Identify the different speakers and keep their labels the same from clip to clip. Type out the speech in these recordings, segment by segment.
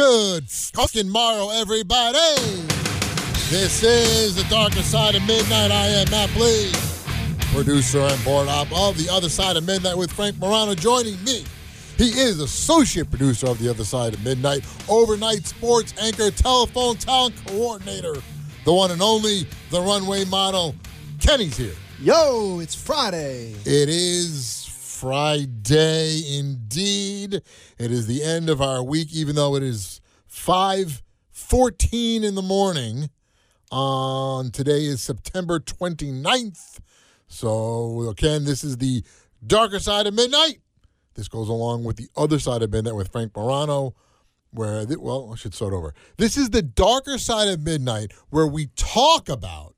Speaker 1: Good fucking morrow, everybody. This is the darker side of midnight. I am Matt Lee, producer and board op of the other side of midnight with Frank Morano joining me. He is associate producer of the other side of midnight, overnight sports anchor, telephone talent coordinator, the one and only, the runway model. Kenny's here.
Speaker 2: Yo, it's Friday.
Speaker 1: It is Friday indeed. It is the end of our week, even though it is 5:14 in the morning. On today is September 29th. So again, this is the darker side of midnight. This goes along with the other side of midnight with Frank Morano. Where, well, I should start over. This is the darker side of midnight where we talk about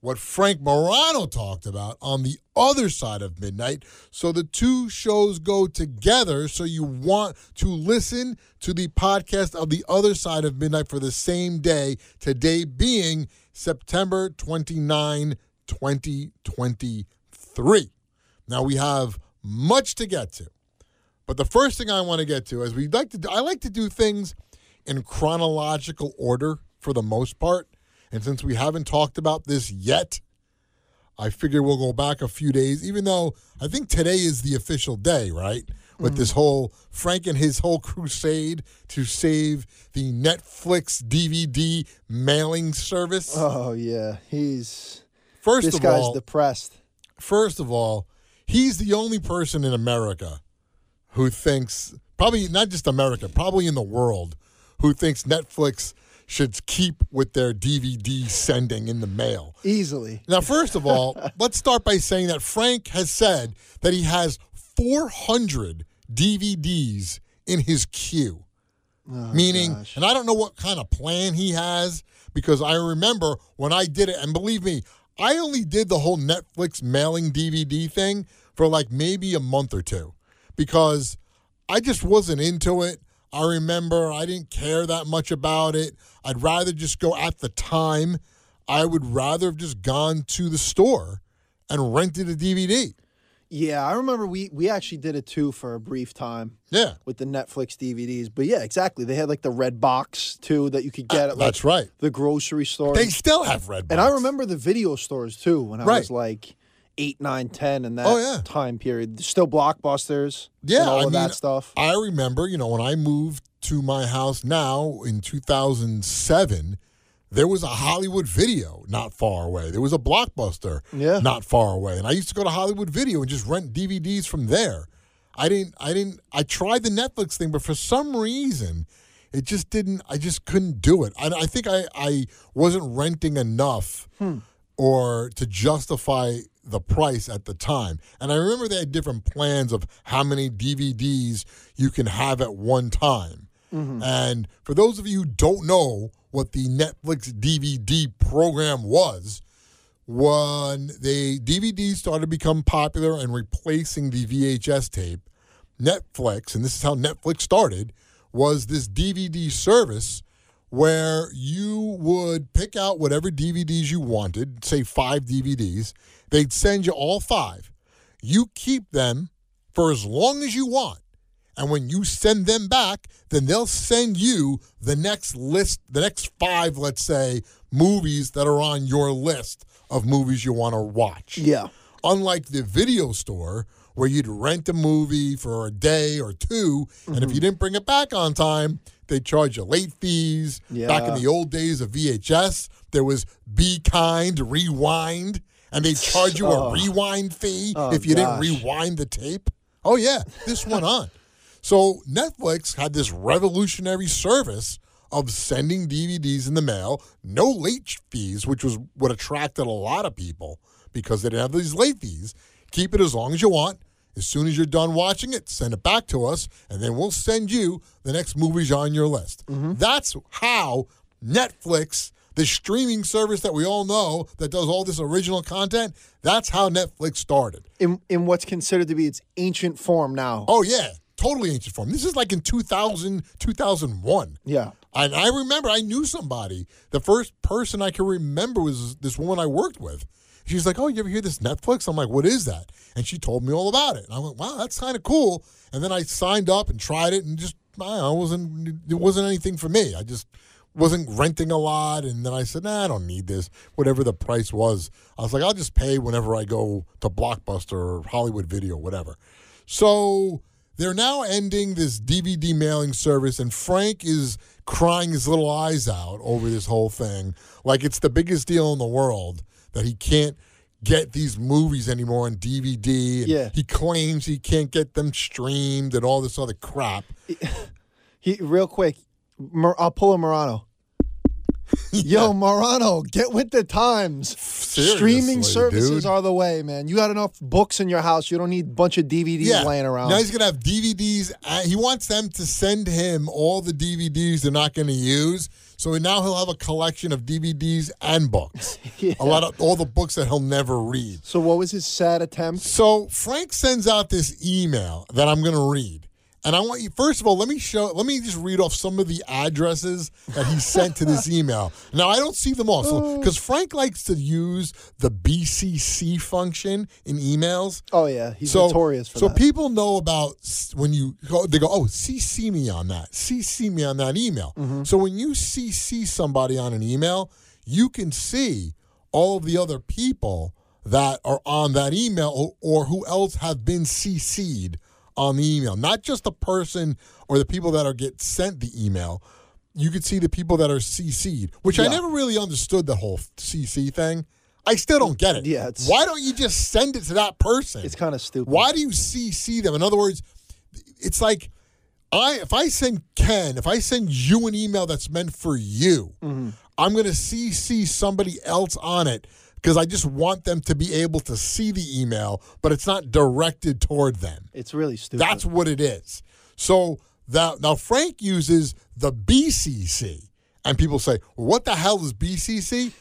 Speaker 1: what Frank Morano talked about on the other side of midnight. So the two shows go together. So you want to listen to the podcast of the other side of midnight for the same day, today being September 29, 2023. Now we have much to get to. But the first thing I want to get to is we like to do, I like to do things in chronological order for the most part. And since we haven't talked about this yet, I figure we'll go back a few days, even though I think today is the official day, right? With this mm. whole Frank and his whole crusade to save the Netflix DVD mailing service.
Speaker 2: Oh yeah, he's
Speaker 1: First
Speaker 2: this
Speaker 1: of
Speaker 2: guy's
Speaker 1: all,
Speaker 2: depressed.
Speaker 1: first of all, he's the only person in America who thinks, probably not just America, probably in the world, who thinks Netflix should keep with their DVD sending in the mail.
Speaker 2: Easily.
Speaker 1: Now, first of all, let's start by saying that Frank has said that he has 400 DVDs in his queue. Oh, Meaning,
Speaker 2: gosh.
Speaker 1: and I don't know what kind of plan he has because I remember when I did it, and believe me, I only did the whole Netflix mailing DVD thing for like maybe a month or two because I just wasn't into it. I remember I didn't care that much about it. I'd rather just go at the time. I would rather have just gone to the store and rented a DVD.
Speaker 2: Yeah, I remember we we actually did it too for a brief time
Speaker 1: Yeah,
Speaker 2: with the Netflix DVDs. But yeah, exactly. They had like the red box too that you could get at like
Speaker 1: that's right.
Speaker 2: the grocery store.
Speaker 1: They still have red.
Speaker 2: and I remember the video stores too when I
Speaker 1: Right.
Speaker 2: was like eight, nine, ten in that
Speaker 1: Oh, yeah.
Speaker 2: time period. Still blockbusters.
Speaker 1: Yeah,
Speaker 2: and all
Speaker 1: I
Speaker 2: of
Speaker 1: mean,
Speaker 2: that stuff.
Speaker 1: I remember, you know, when I moved to my house now in 2007, there was a Hollywood Video not far away. There was a Blockbuster
Speaker 2: Yeah.
Speaker 1: not far away, and I used to go to Hollywood Video and just rent DVDs from there. I didn't. I didn't. I tried the Netflix thing, but for some reason, it just didn't. I just couldn't do it. I, I think I I wasn't renting enough hmm. or to justify the price at the time. And I remember they had different plans of how many DVDs you can have at one time. Mm-hmm. And for those of you who don't know what the Netflix DVD program was, when the DVDs started to become popular and replacing the VHS tape, Netflix, and this is how Netflix started, was this DVD service where you would pick out whatever DVDs you wanted, say five DVDs. They'd send you all five. You keep them for as long as you want. And when you send them back, then they'll send you the next list, the next five, let's say, movies that are on your list of movies you want to watch.
Speaker 2: Yeah.
Speaker 1: Unlike the video store where you'd rent a movie for a day or 2 and if mm-hmm. you didn't bring it back on time, they'd charge you late fees. Back in the old days of VHS, there was Be Kind, Rewind, and they'd charge you a
Speaker 2: Oh.
Speaker 1: rewind fee
Speaker 2: Oh,
Speaker 1: if you
Speaker 2: gosh.
Speaker 1: didn't rewind the tape. Oh, yeah, this went on. So Netflix had this revolutionary service of sending DVDs in the mail, no late fees, which was what attracted a lot of people because they didn't have these late fees. Keep it as long as you want. As soon as you're done watching it, send it back to us, and then we'll send you the next movies on your list. Mm-hmm. That's how Netflix, the streaming service that we all know that does all this original content, that's how Netflix started.
Speaker 2: In in what's considered to be its ancient form now.
Speaker 1: Oh, yeah, totally ancient form. This is like in 2000, 2001.
Speaker 2: Yeah.
Speaker 1: And I remember I knew somebody. The first person I can remember was this woman I worked with. She's like, "Oh, you ever hear this Netflix?" I'm like, "What is that?" And she told me all about it. And I went, "Wow, that's kind of cool." And then I signed up and tried it, and just I wasn't it wasn't anything for me. I just wasn't renting a lot, and then I said, "Nah, I don't need this." Whatever the price was, I was like, "I'll just pay whenever I go to Blockbuster or Hollywood Video, whatever." So they're now ending this DVD mailing service, and Frank is crying his little eyes out over this whole thing. Like it's the biggest deal in the world that he can't get these movies anymore on DVD. And
Speaker 2: Yeah.
Speaker 1: He claims he can't get them streamed and all this other crap.
Speaker 2: He real quick. Mor- I'll pull a Morano. Yo, Morano, get with the times. Streaming services
Speaker 1: dude.
Speaker 2: are the way, man. You got enough books in your house. You don't need a bunch of DVDs laying around.
Speaker 1: Now he's gonna have DVDs. uh, He wants them to send him all the DVDs they're not gonna use. So now he'll have a collection of DVDs and books. A lot of all the books that he'll never read.
Speaker 2: so what was his sad attempt?
Speaker 1: So Frank sends out this email that I'm going to read. And I want you first of all, let me show let me just read off some of the addresses that he sent to this email. Now I don't see them all. So cuz Frank likes to use the BCC function in emails.
Speaker 2: Oh yeah, he's
Speaker 1: so,
Speaker 2: notorious for
Speaker 1: so
Speaker 2: that.
Speaker 1: So people know about when you go, they go, oh, CC me on that. CC me on that email.
Speaker 2: Mm-hmm.
Speaker 1: So when you CC somebody on an email, you can see all of the other people that are on that email or, or who else have been CC'd on the email. Not just the person or the people that are get sent the email. You could see the people that are CC'd, which I never really understood the whole CC thing. I still don't get it.
Speaker 2: Yeah, it's-
Speaker 1: Why don't you just send it to that person?
Speaker 2: it's kind of stupid.
Speaker 1: Why do you CC them? In other words, it's like I if I send Ken, if I send you an email that's meant for you,
Speaker 2: Mm-hmm.
Speaker 1: I'm going to CC somebody else on it because I just want them to be able to see the email, but it's not directed toward them.
Speaker 2: It's really stupid.
Speaker 1: That's what it is. So that now Frank uses the BCC, and people say, well, "What the hell is BCC?"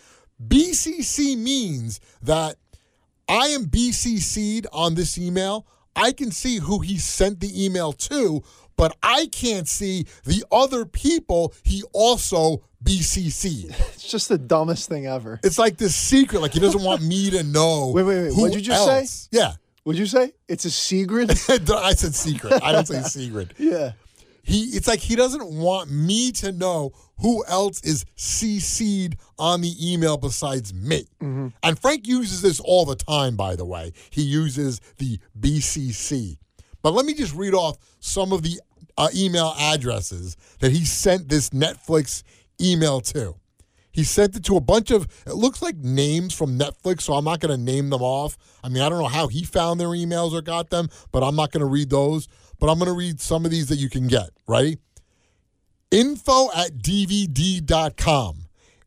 Speaker 1: BCC means that I am BCC'd on this email. I can see who he sent the email to, but I can't see the other people he also BCC'd.
Speaker 2: it's just the dumbest thing ever.
Speaker 1: It's like this secret, like he doesn't want me to know.
Speaker 2: Wait, wait, wait.
Speaker 1: who
Speaker 2: What'd you just say?
Speaker 1: else. Yeah.
Speaker 2: Would you say it's a secret?
Speaker 1: I said secret. I don't say secret.
Speaker 2: yeah.
Speaker 1: He it's like he doesn't want me to know who else is CC'd on the email besides me. And Frank uses this all the time, by the way. He uses the BCC. But let me just read off some of the uh, email addresses that he sent this Netflix email to. He sent it to a bunch of, it looks like names from Netflix, so I'm not going to name them off. I mean, I don't know how he found their emails or got them, but I'm not going to read those. But I'm going to read some of these that you can get. Ready? Info at DVD.com.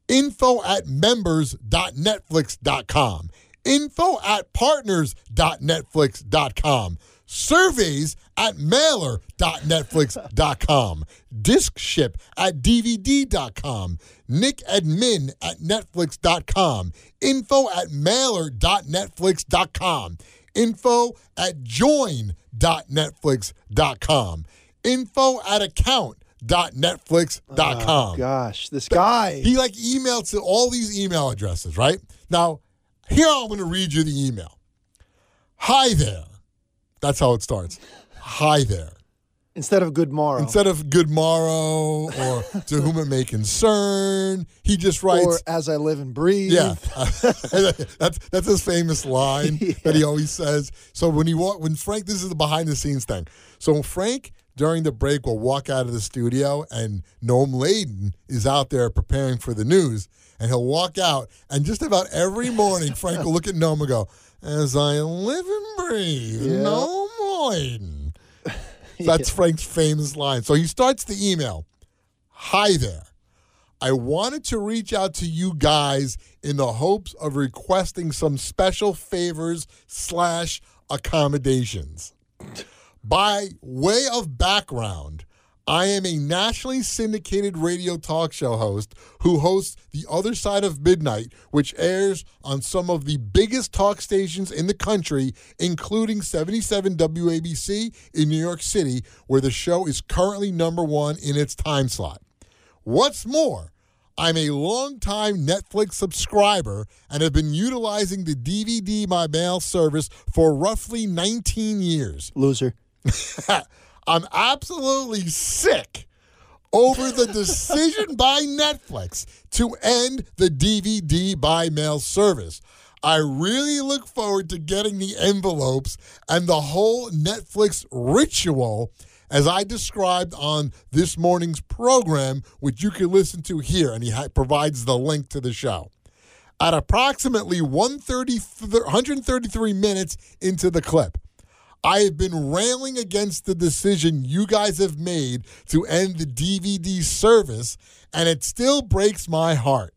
Speaker 1: Info at members.netflix.com. Info at partners.netflix.com. Surveys at mailer.netflix.com. Disc ship at DVD.com. Nick admin at netflix.com. Info at mailer.netflix.com. Info at join.netflix.com. Info at account.netflix.com.
Speaker 2: Oh, gosh, this guy.
Speaker 1: He like emailed to all these email addresses, right? Now, here I'm going to read you the email. Hi there. That's how it starts. Hi there.
Speaker 2: Instead of good morrow.
Speaker 1: Instead of good morrow or to whom it may concern, he just writes,
Speaker 2: or as I live and breathe.
Speaker 1: yeah, that's that's his famous line that he always says. So when he walk, when Frank, this is the behind the scenes thing. So Frank during the break will walk out of the studio, and Noam Laden is out there preparing for the news, and he'll walk out, and just about every morning Frank will look at Noam and go, "As I live and breathe,
Speaker 2: Yeah.
Speaker 1: Noam Laden." That's Frank's famous line. So he starts the email Hi there. I wanted to reach out to you guys in the hopes of requesting some special favors slash accommodations. By way of background, I am a nationally syndicated radio talk show host who hosts The Other Side of Midnight, which airs on some of the biggest talk stations in the country, including 77 WABC in New York City, where the show is currently number one in its time slot. What's more, I'm a longtime Netflix subscriber and have been utilizing the DVD My Mail service for roughly 19 years.
Speaker 2: Loser.
Speaker 1: I'm absolutely sick over the decision by Netflix to end the DVD by mail service. I really look forward to getting the envelopes and the whole Netflix ritual as I described on this morning's program, which you can listen to here, and he provides the link to the show. At approximately 130, 133 minutes into the clip, I have been railing against the decision you guys have made to end the DVD service, and it still breaks my heart.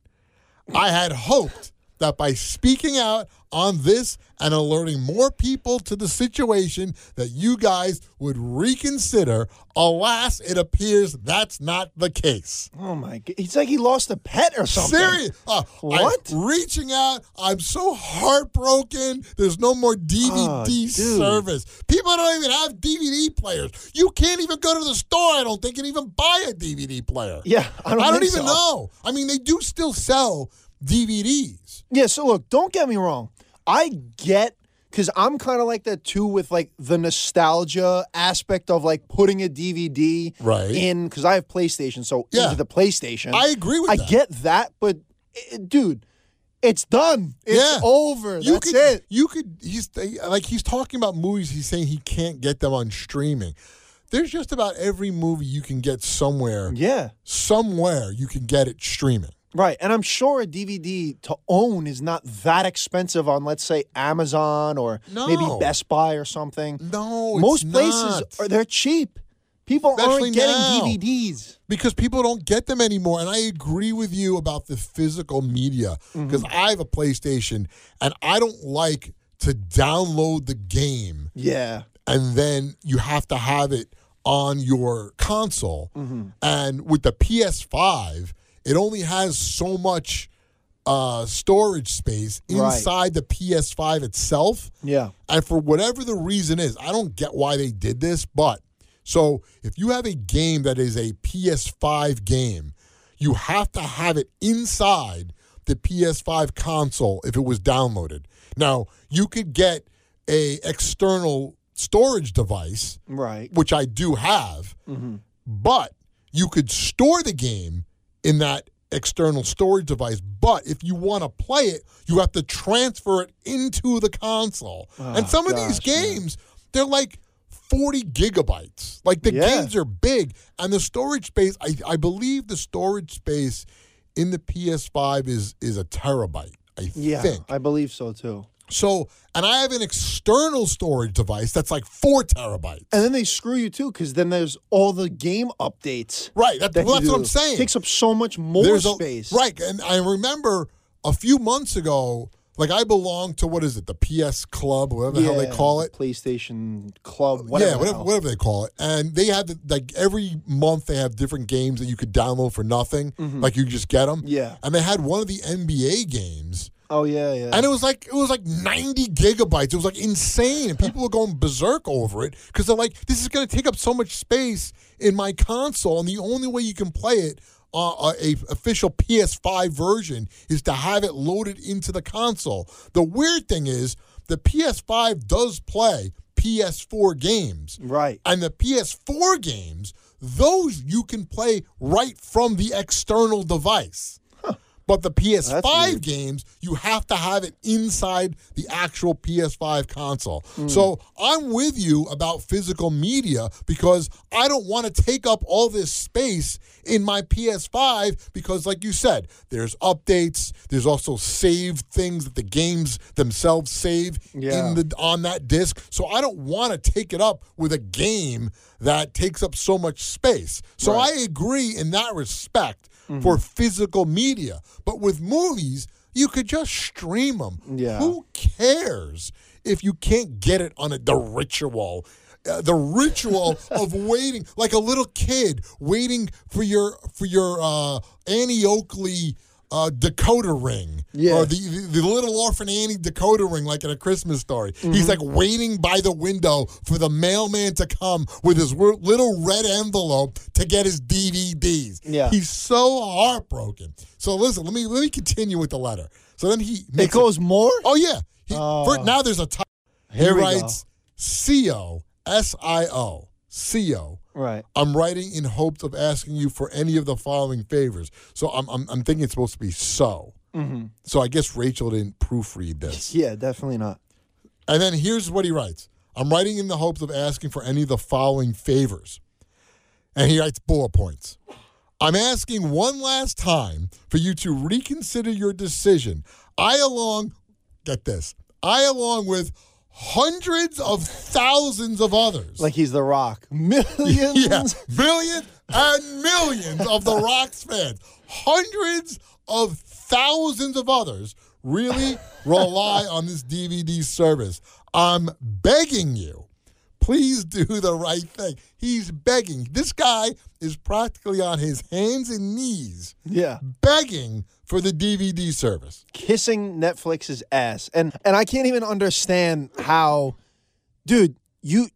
Speaker 1: I had hoped that by speaking out on this and alerting more people to the situation that you guys would reconsider. Alas, it appears that's not the case.
Speaker 2: Oh my god. It's like he lost a pet or something.
Speaker 1: Serious. Uh,
Speaker 2: What?
Speaker 1: I'm reaching out. I'm so heartbroken. There's no more DVD
Speaker 2: Oh,
Speaker 1: service. People don't even have DVD players. You can't even go to the store, I don't think, and even buy a DVD player.
Speaker 2: Yeah, I don't,
Speaker 1: I don't even
Speaker 2: so.
Speaker 1: know. I mean, they do still sell DVDs.
Speaker 2: Yeah, so look, don't get me wrong. I get because I'm kind of like that too with like the nostalgia aspect of like putting a DVD
Speaker 1: Right.
Speaker 2: in because I have PlayStation, so
Speaker 1: Yeah.
Speaker 2: into the PlayStation.
Speaker 1: I agree with you.
Speaker 2: I
Speaker 1: that.
Speaker 2: get that, but eh, dude, it's done. It's
Speaker 1: Yeah.
Speaker 2: over.
Speaker 1: You
Speaker 2: That's
Speaker 1: could,
Speaker 2: it.
Speaker 1: You could. He's like he's talking about movies. He's saying he can't get them on streaming. There's just about every movie you can get somewhere.
Speaker 2: Yeah.
Speaker 1: Somewhere you can get it streaming.
Speaker 2: Right. And I'm sure a DVD to own is not that expensive on, let's say, Amazon or maybe Best Buy or something.
Speaker 1: No, it's
Speaker 2: Most places are they're cheap. People
Speaker 1: Especially
Speaker 2: aren't getting
Speaker 1: now.
Speaker 2: DVDs.
Speaker 1: because people don't get them anymore. And I agree with you about the physical media because I have a PlayStation and I don't like to download the game
Speaker 2: Yeah.
Speaker 1: and then you have to have it on your console.
Speaker 2: Mm-hmm.
Speaker 1: And with the PS5, it only has so much uh, storage space
Speaker 2: Right.
Speaker 1: inside the PS5 itself.
Speaker 2: Yeah.
Speaker 1: And for whatever the reason is, I don't get why they did this, but so if you have a game that is a PS5 game, you have to have it inside the PS5 console if it was downloaded. Now, you could get a external storage device,
Speaker 2: Right.
Speaker 1: which I do have, but you could store the game in that external storage device. But if you want to play it, you have to transfer it into the console. and ah, some of these
Speaker 2: gosh, man.
Speaker 1: games, they're like 40 gigabytes. Like the
Speaker 2: Yeah.
Speaker 1: games are big. And the storage space, I, I believe the storage space in the PS5 is is a terabyte, I
Speaker 2: Yeah.
Speaker 1: think.
Speaker 2: I believe so too.
Speaker 1: So, and I have an external storage device that's like four terabytes.
Speaker 2: And then they screw you too, because then there's all the game updates.
Speaker 1: right. That,
Speaker 2: that
Speaker 1: well, that's what. I'm saying.
Speaker 2: It Takes up so much more
Speaker 1: There's a-
Speaker 2: space.
Speaker 1: right. And I remember a few months ago, like I belong to what is it, the PS Club, whatever the hell they call it.
Speaker 2: PlayStation Club, whatever.
Speaker 1: yeah, whatever, whatever they call it. And they had the, like every month they have different games that you could download for nothing. Like you just get them.
Speaker 2: Mm-hmm. Yeah.
Speaker 1: And they had one of the NBA games.
Speaker 2: Oh yeah, yeah.
Speaker 1: And it was like it was like 90 gigabytes. It was like insane, and people were going berserk over it because they're like, "This is going to take up so much space in my console, and the only way you can play it, uh, a official PS5 version, is to have it loaded into the console." The weird thing is, the PS5 does play PS4 games,
Speaker 2: right.
Speaker 1: and the PS4 games, those you can play right from the external device. But the PS5
Speaker 2: weird.
Speaker 1: games, you have to have it inside the actual PS5 console. Hmm. So I'm with you about physical media because I don't want to take up all this space in my PS5 because, like you said, there's updates. There's also saved things that the games themselves save
Speaker 2: Yeah.
Speaker 1: in the on that disc. So I don't want to take it up with a game that takes up so much space. So I agree in that respect for physical media. But with movies, you could just stream them.
Speaker 2: Yeah.
Speaker 1: Who cares if you can't get it on a, the ritual? Uh, the ritual of waiting, like a little kid waiting for your for your uh, Annie Oakley uh, decoder ring,
Speaker 2: Yeah.
Speaker 1: or the, the the little orphan Annie decoder ring, like in a Christmas story.
Speaker 2: Mm-hmm.
Speaker 1: He's like waiting by the window for the mailman to come with his little red envelope to get his DVDs.
Speaker 2: Yeah.
Speaker 1: he's so heartbroken. So listen, let me let me continue with the letter. So then he
Speaker 2: It
Speaker 1: makes
Speaker 2: goes more.
Speaker 1: Oh yeah. He,
Speaker 2: Oh.
Speaker 1: for, now there's a.
Speaker 2: Here
Speaker 1: he writes C O S I O C O.
Speaker 2: Right.
Speaker 1: I'm writing in hopes of asking you for any of the following favors. So I'm I'm, I'm thinking it's supposed to be so.
Speaker 2: Mm-hmm.
Speaker 1: So I guess Rachel didn't proofread this.
Speaker 2: Yeah, definitely not.
Speaker 1: And then here's what he writes. I'm writing in the hopes of asking for any of the following favors. And he writes bullet points. I'm asking one last time for you to reconsider your decision. I along get this. I along with hundreds of thousands of others.
Speaker 2: Like he's the Rock. Millions.
Speaker 1: yeah, millions and millions of the Rocks fans, hundreds of thousands of others really rely on this DVD service. I'm begging you, please do the right thing. He's begging. This guy is practically on his hands and knees
Speaker 2: Yeah.
Speaker 1: begging for the DVD service.
Speaker 2: Kissing Netflix's ass. And and I can't even understand how dude, you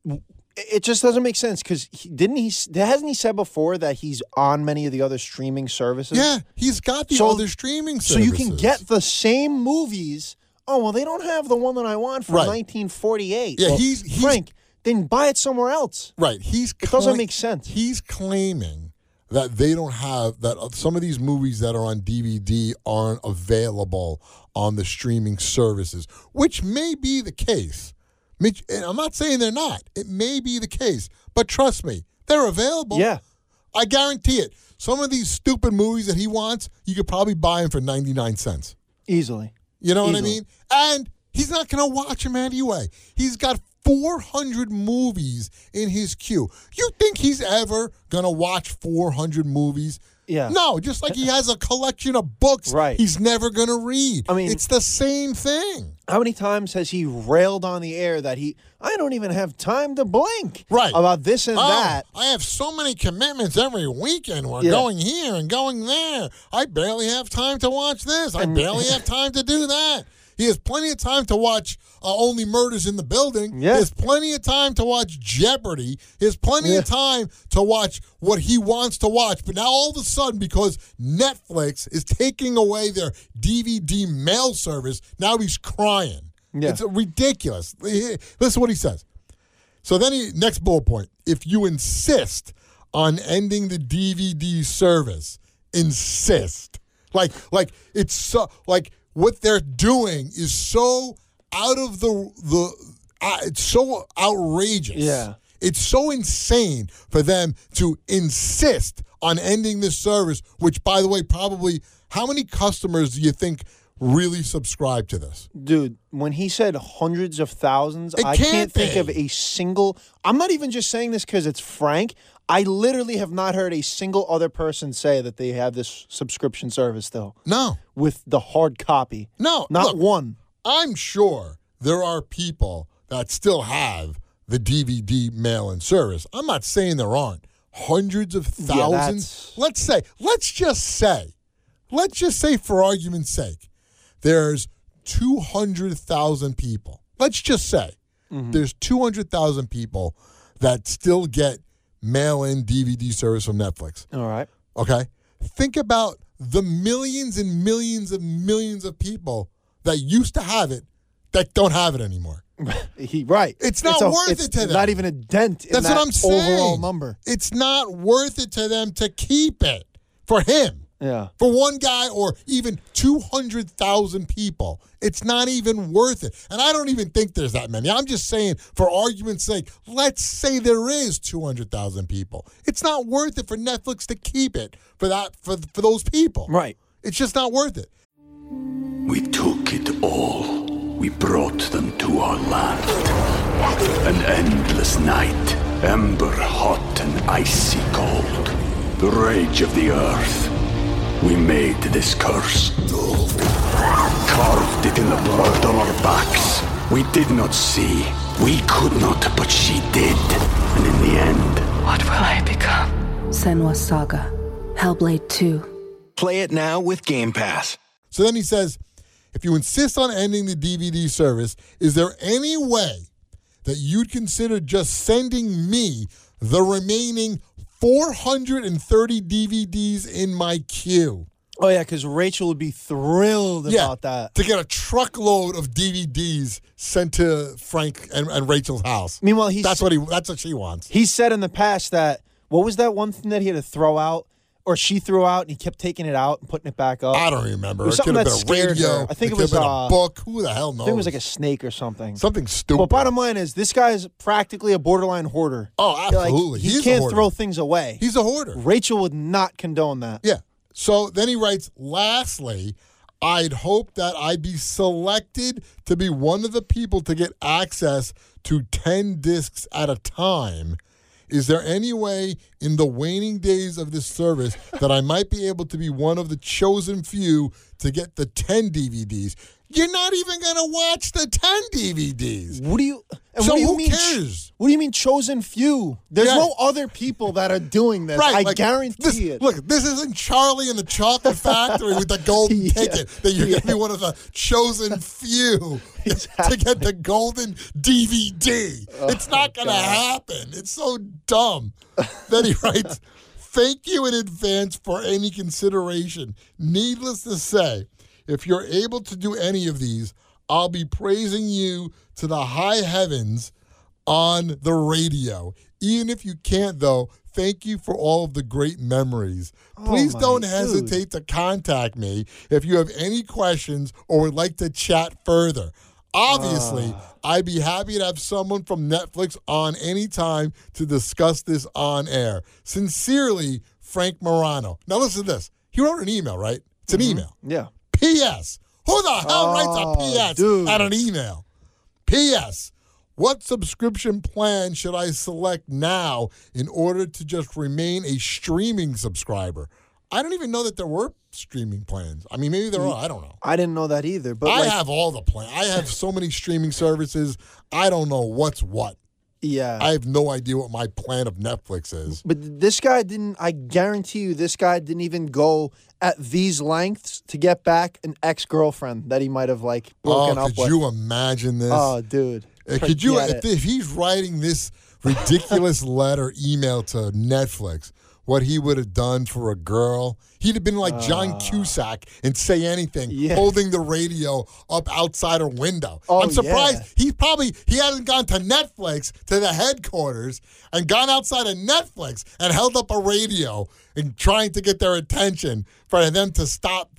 Speaker 2: it just doesn't make sense because he didn't he? Hasn't he said before that he's on many of the other streaming services?
Speaker 1: Yeah, he's got the
Speaker 2: So-
Speaker 1: other streaming services.
Speaker 2: So you can get the same movies. Oh well, they don't have the one that I want from
Speaker 1: Right.
Speaker 2: 1948.
Speaker 1: Yeah,
Speaker 2: Well,
Speaker 1: he's- he's-
Speaker 2: Frank. Then buy it somewhere else.
Speaker 1: Right. He's
Speaker 2: It doesn't make sense.
Speaker 1: He's claiming that they don't have that some of these movies that are on DVD aren't available on the streaming services, which may be the case. Mitch- and I'm not saying they're not. It may be the case, but trust me, they're available.
Speaker 2: Yeah.
Speaker 1: I guarantee it. Some of these stupid movies that he wants, you could probably buy them for 99 cents.
Speaker 2: Easily.
Speaker 1: You know what I mean? And he's not going to watch them anyway. He's got 400 movies in his queue. You think he's ever going to watch 400 movies?
Speaker 2: Yeah.
Speaker 1: No, just like he has a collection of books
Speaker 2: Right.
Speaker 1: he's never going to read.
Speaker 2: I mean-
Speaker 1: it's the same thing.
Speaker 2: How many times has he railed on the air that he I don't even have time to blink
Speaker 1: Right.
Speaker 2: about this and
Speaker 1: Oh,
Speaker 2: that?
Speaker 1: I have so many commitments every weekend. We're
Speaker 2: Yeah.
Speaker 1: going here and going there. I barely have time to watch this. I barely have time to do that. He has plenty of time to watch uh, Only Murders in the Building.
Speaker 2: Yeah.
Speaker 1: He has plenty of time to watch Jeopardy. He has plenty of time to watch what he wants to watch. But now all of a sudden, because Netflix is taking away their DVD mail service, now he's crying.
Speaker 2: Yeah.
Speaker 1: It's ridiculous. Listen to what he says. So then he next bullet point. If you insist on ending the DVD service, insist. Like like it's so like what they're doing is so out of the the uh, it's so outrageous.
Speaker 2: Yeah.
Speaker 1: It's so insane for them to insist on ending this service, which by the way, probably how many customers do you think really subscribe to this?
Speaker 2: Dude, when he said hundreds of thousands,
Speaker 1: It
Speaker 2: I
Speaker 1: can't
Speaker 2: can't think of a single. I'm not even just saying this because it's Frank. I literally have not heard a single other person say that they have this subscription service though.
Speaker 1: No.
Speaker 2: with the hard copy.
Speaker 1: No.
Speaker 2: Not
Speaker 1: look,
Speaker 2: one.
Speaker 1: I'm sure there are people that still have the DVD mail in service. I'm not saying there aren't. Hundreds of thousands.
Speaker 2: that's-
Speaker 1: let's say, let's just say, let's just say for argument's sake, there's 200,000 people. Let's just say
Speaker 2: Mm-hmm.
Speaker 1: there's 200,000 people that still get mail in DVD service from Netflix.
Speaker 2: All right.
Speaker 1: Okay. Think about the millions and millions of millions of people that used to have it that don't have it anymore.
Speaker 2: He right.
Speaker 1: It's not
Speaker 2: a-
Speaker 1: worth
Speaker 2: it's
Speaker 1: it to them.
Speaker 2: Not even a dent. in
Speaker 1: That's
Speaker 2: that
Speaker 1: what I'm saying.
Speaker 2: Overall number.
Speaker 1: It's not worth it to them to keep it for him.
Speaker 2: Yeah.
Speaker 1: For one guy or even 200,000 people, it's not even worth it. And I don't even think there's that many. I'm just saying, for argument's sake, let's say there is 200,000 people. It's not worth it for Netflix to keep it for that for, for those people.
Speaker 2: Right.
Speaker 1: It's just not worth it.
Speaker 3: We took it all. We brought them to our land. An endless night, ember hot and icy cold. The rage of the earth. We made this curse. Carved it in the blood on our backs. We did not see. We could not, but she did. And in the end,
Speaker 4: What will I become? Senua's Saga. Hellblade 2.
Speaker 5: Play it now with Game Pass.
Speaker 1: So then he says, if you insist on ending the DVD service, is there any way that you'd consider just sending me the remaining 430 DVDs in my queue?
Speaker 2: Oh yeah, because Rachel would be thrilled about that.
Speaker 1: To get a truckload of DVDs sent to Frank and, and Rachel's house.
Speaker 2: Meanwhile, he's
Speaker 1: That's what he that's what she wants.
Speaker 2: he said in the past that what was that one thing that he had to throw out or she threw out and he kept taking it out and putting it back up.
Speaker 1: I don't remember.
Speaker 2: It was
Speaker 1: It could have been
Speaker 2: something
Speaker 1: a radio.
Speaker 2: her. I think it
Speaker 1: could
Speaker 2: was, uh,
Speaker 1: a book. Who the hell knows?
Speaker 2: I think it was like a snake or something.
Speaker 1: something stupid.
Speaker 2: But bottom line is, this guy is practically a borderline hoarder.
Speaker 1: Oh,
Speaker 2: Like,
Speaker 1: absolutely.
Speaker 2: he
Speaker 1: He's
Speaker 2: can't throw things away.
Speaker 1: He's a hoarder.
Speaker 2: Rachel would not condone that.
Speaker 1: Yeah. So then he writes, lastly, I'd hope that I'd be selected to be one of the people to get access to 10 discs at a time. Is there any way in the waning days of this service that I might be able to be one of the chosen few to get the 10 DVDs? You're not even going to watch the 10 DVDs.
Speaker 2: What do you? And
Speaker 1: So
Speaker 2: what do you
Speaker 1: who
Speaker 2: mean?
Speaker 1: cares?
Speaker 2: What do you mean chosen few? There's
Speaker 1: Yeah.
Speaker 2: no other people that are doing this. I
Speaker 1: like,
Speaker 2: guarantee
Speaker 1: this,
Speaker 2: it.
Speaker 1: Look, this isn't Charlie and the Chocolate Factory with the golden
Speaker 2: Yeah.
Speaker 1: ticket that you're going to be one of the chosen few to get the golden DVD. it's not going oh, to happen. It's so dumb. then he writes, Thank you in advance for any consideration. Needless to say, if you're able to do any of these, I'll be praising you to the high heavens on the radio. Even if you can't, though, thank you for all of the great memories. Oh, Please
Speaker 2: my
Speaker 1: don't
Speaker 2: dude.
Speaker 1: hesitate to contact me if you have any questions or would like to chat further. Obviously, ah. I'd be happy to have someone from Netflix on anytime to discuss this on air. Sincerely, Frank Morano. Now, listen to this. He wrote an email, right? It's an mm-hmm. email.
Speaker 2: yeah.
Speaker 1: P.S. Who the hell oh, writes a
Speaker 2: Oh,
Speaker 1: P.S.
Speaker 2: dude.
Speaker 1: at an email? P.S. What subscription plan should I select now in order to just remain a streaming subscriber? I don't even know that there were streaming plans. I mean, maybe there are. I don't know.
Speaker 2: I didn't know that either. But
Speaker 1: I
Speaker 2: like,
Speaker 1: have all the plans. I have so many streaming services. I don't know what's what.
Speaker 2: yeah.
Speaker 1: I have no idea what my plan of Netflix is.
Speaker 2: But this guy didn't. I guarantee you, this guy didn't even go at these lengths to get back an ex girlfriend that he might have like broken
Speaker 1: oh,
Speaker 2: up
Speaker 1: could you imagine this?
Speaker 2: oh, dude.
Speaker 1: Uh, Could you, if, if he's writing this ridiculous letter email to Netflix, what he would have done for a girl, he'd have been like John Cusack and say anything,
Speaker 2: Ah. Yeah.
Speaker 1: holding the radio up outside her window.
Speaker 2: Oh,
Speaker 1: I'm surprised
Speaker 2: yeah.
Speaker 1: he probably he hasn't gone to Netflix to the headquarters and gone outside of Netflix and held up a radio and trying to get their attention for them to stop.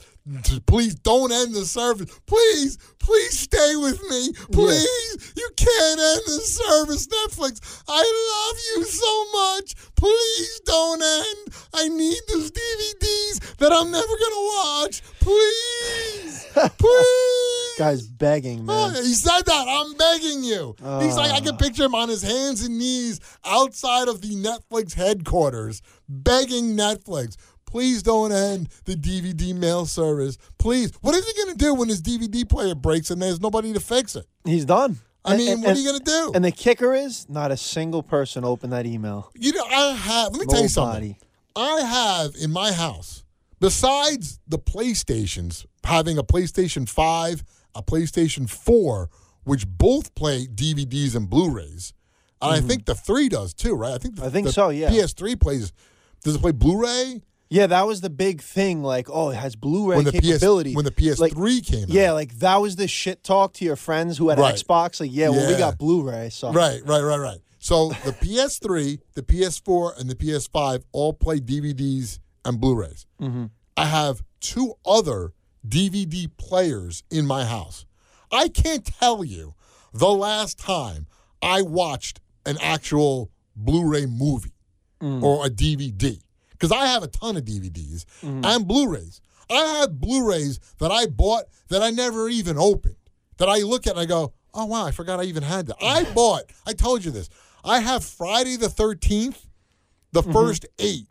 Speaker 1: To- Please don't end the service. Please, please stay with me. Please, you can't end the service, Netflix. I love you so much. Please don't end. I need those DVDs that I'm never gonna watch. Please, please.
Speaker 2: Guy's begging,
Speaker 1: Oh,
Speaker 2: man.
Speaker 1: he said that. I'm begging you. He's like, I can ah. picture him on his hands and knees outside of the Netflix headquarters, begging Netflix, please don't end the DVD mail service. Please. What is he going to do when his DVD player breaks and there's nobody to fix it?
Speaker 2: He's done.
Speaker 1: I mean,
Speaker 2: and-
Speaker 1: what are you going to do?
Speaker 2: And the kicker is, not a single person opened that email.
Speaker 1: you know, I have, let me tell you something. I have in my house, besides the PlayStations, having a PlayStation 5, a PlayStation 4, which both play DVDs and Blu-rays. And I think the 3 does too, right? I think the,
Speaker 2: Mm-hmm. I think
Speaker 1: the
Speaker 2: so, yeah.
Speaker 1: PS3 plays does it play Blu-ray?
Speaker 2: Yeah, that was the big thing. Like, oh, it has Blu-ray
Speaker 1: When the PS
Speaker 2: capability.
Speaker 1: when the PS3
Speaker 2: Like,
Speaker 1: came out.
Speaker 2: Yeah, like that was the shit talk to your friends who had
Speaker 1: Right.
Speaker 2: Xbox. Like, yeah, well, we got Blu-ray, so
Speaker 1: Right, right, right, right. So the PS3, the PS4, and the PS5 all play DVDs and Blu-rays.
Speaker 2: Mm-hmm.
Speaker 1: I have two other DVD players in my house. I can't tell you the last time I watched an actual Blu-ray movie or a DVD because I have a ton of DVDs mm-hmm. and Blu-rays. I have Blu-rays that I bought that I never even opened. That I look at and I go, "Oh wow, I forgot I even had that." I mm-hmm. bought. I told you this. I have Friday the Thirteenth, the mm-hmm. first eight.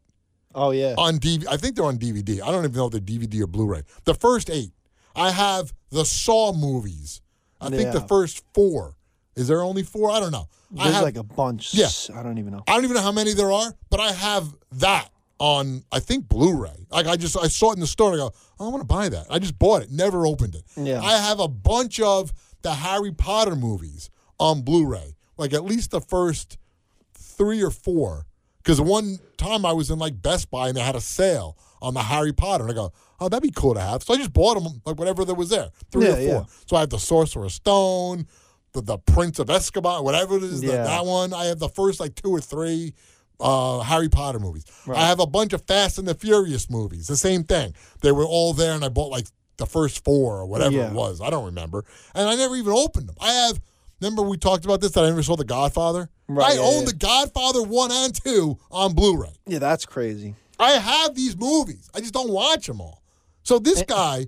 Speaker 2: Oh yeah.
Speaker 1: on DVD. I think they're on DVD. I don't even know if they're DVD or Blu-ray. The first eight. I have the Saw movies. I think the first four. Is there only four? I don't know. I
Speaker 2: There's
Speaker 1: have,
Speaker 2: like a bunch.
Speaker 1: Yeah.
Speaker 2: I don't even know.
Speaker 1: I don't even know how many there are, but I have that on I think Blu-ray. Like I just I saw it in the store I go, oh, I want to buy that. I just bought it, never opened it.
Speaker 2: Yeah.
Speaker 1: I have a bunch of the Harry Potter movies on Blu-ray. Like at least the first three or four. Because one time I was in like Best Buy and they had a sale on the Harry Potter, and I go, "Oh, that'd be cool to have." So I just bought them, like whatever that was there, three or four.
Speaker 2: yeah.
Speaker 1: So I have the Sorcerer's Stone, the, the Prince of Escobar, whatever it is, the-
Speaker 2: Yeah.
Speaker 1: that one. I have the first like two or three uh, Harry Potter movies. I have a bunch of Fast and the Furious movies. The same thing. They were all there, and I bought like the first four or whatever
Speaker 2: Yeah.
Speaker 1: it was. I don't remember, and I never even opened them. I have. Remember we talked about this that I never saw The Godfather.
Speaker 2: Right,
Speaker 1: I
Speaker 2: yeah,
Speaker 1: own
Speaker 2: yeah.
Speaker 1: The Godfather one and two on Blu-ray.
Speaker 2: Yeah, that's crazy.
Speaker 1: I have these movies. I just don't watch them all. So this guy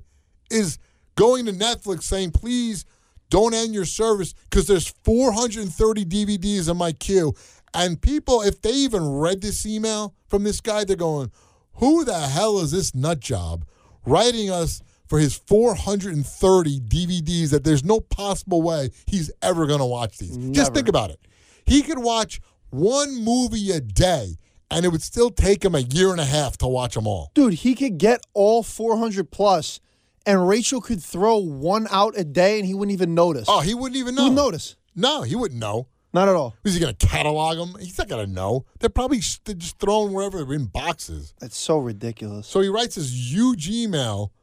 Speaker 1: is going to Netflix saying, please don't end your service because there's 430 DVDs in my queue. And people, if they even read this email from this guy, they're going, who the hell is this nut job writing us for his 430 DVDs that there's no possible way he's ever going to watch these? Just think about it. He could watch one movie a day and it would still take him a year and a half to watch them all.
Speaker 2: Dude, he could get all 400 plus, and Rachel could throw one out a day, and he wouldn't even notice.
Speaker 1: Oh, he wouldn't even
Speaker 2: He
Speaker 1: know.
Speaker 2: would notice.
Speaker 1: No, he wouldn't know.
Speaker 2: Not at all.
Speaker 1: Is he going to catalog them? He's not going to know. They're probably they're just thrown wherever they're in boxes.
Speaker 2: That's so ridiculous.
Speaker 1: So he writes this huge email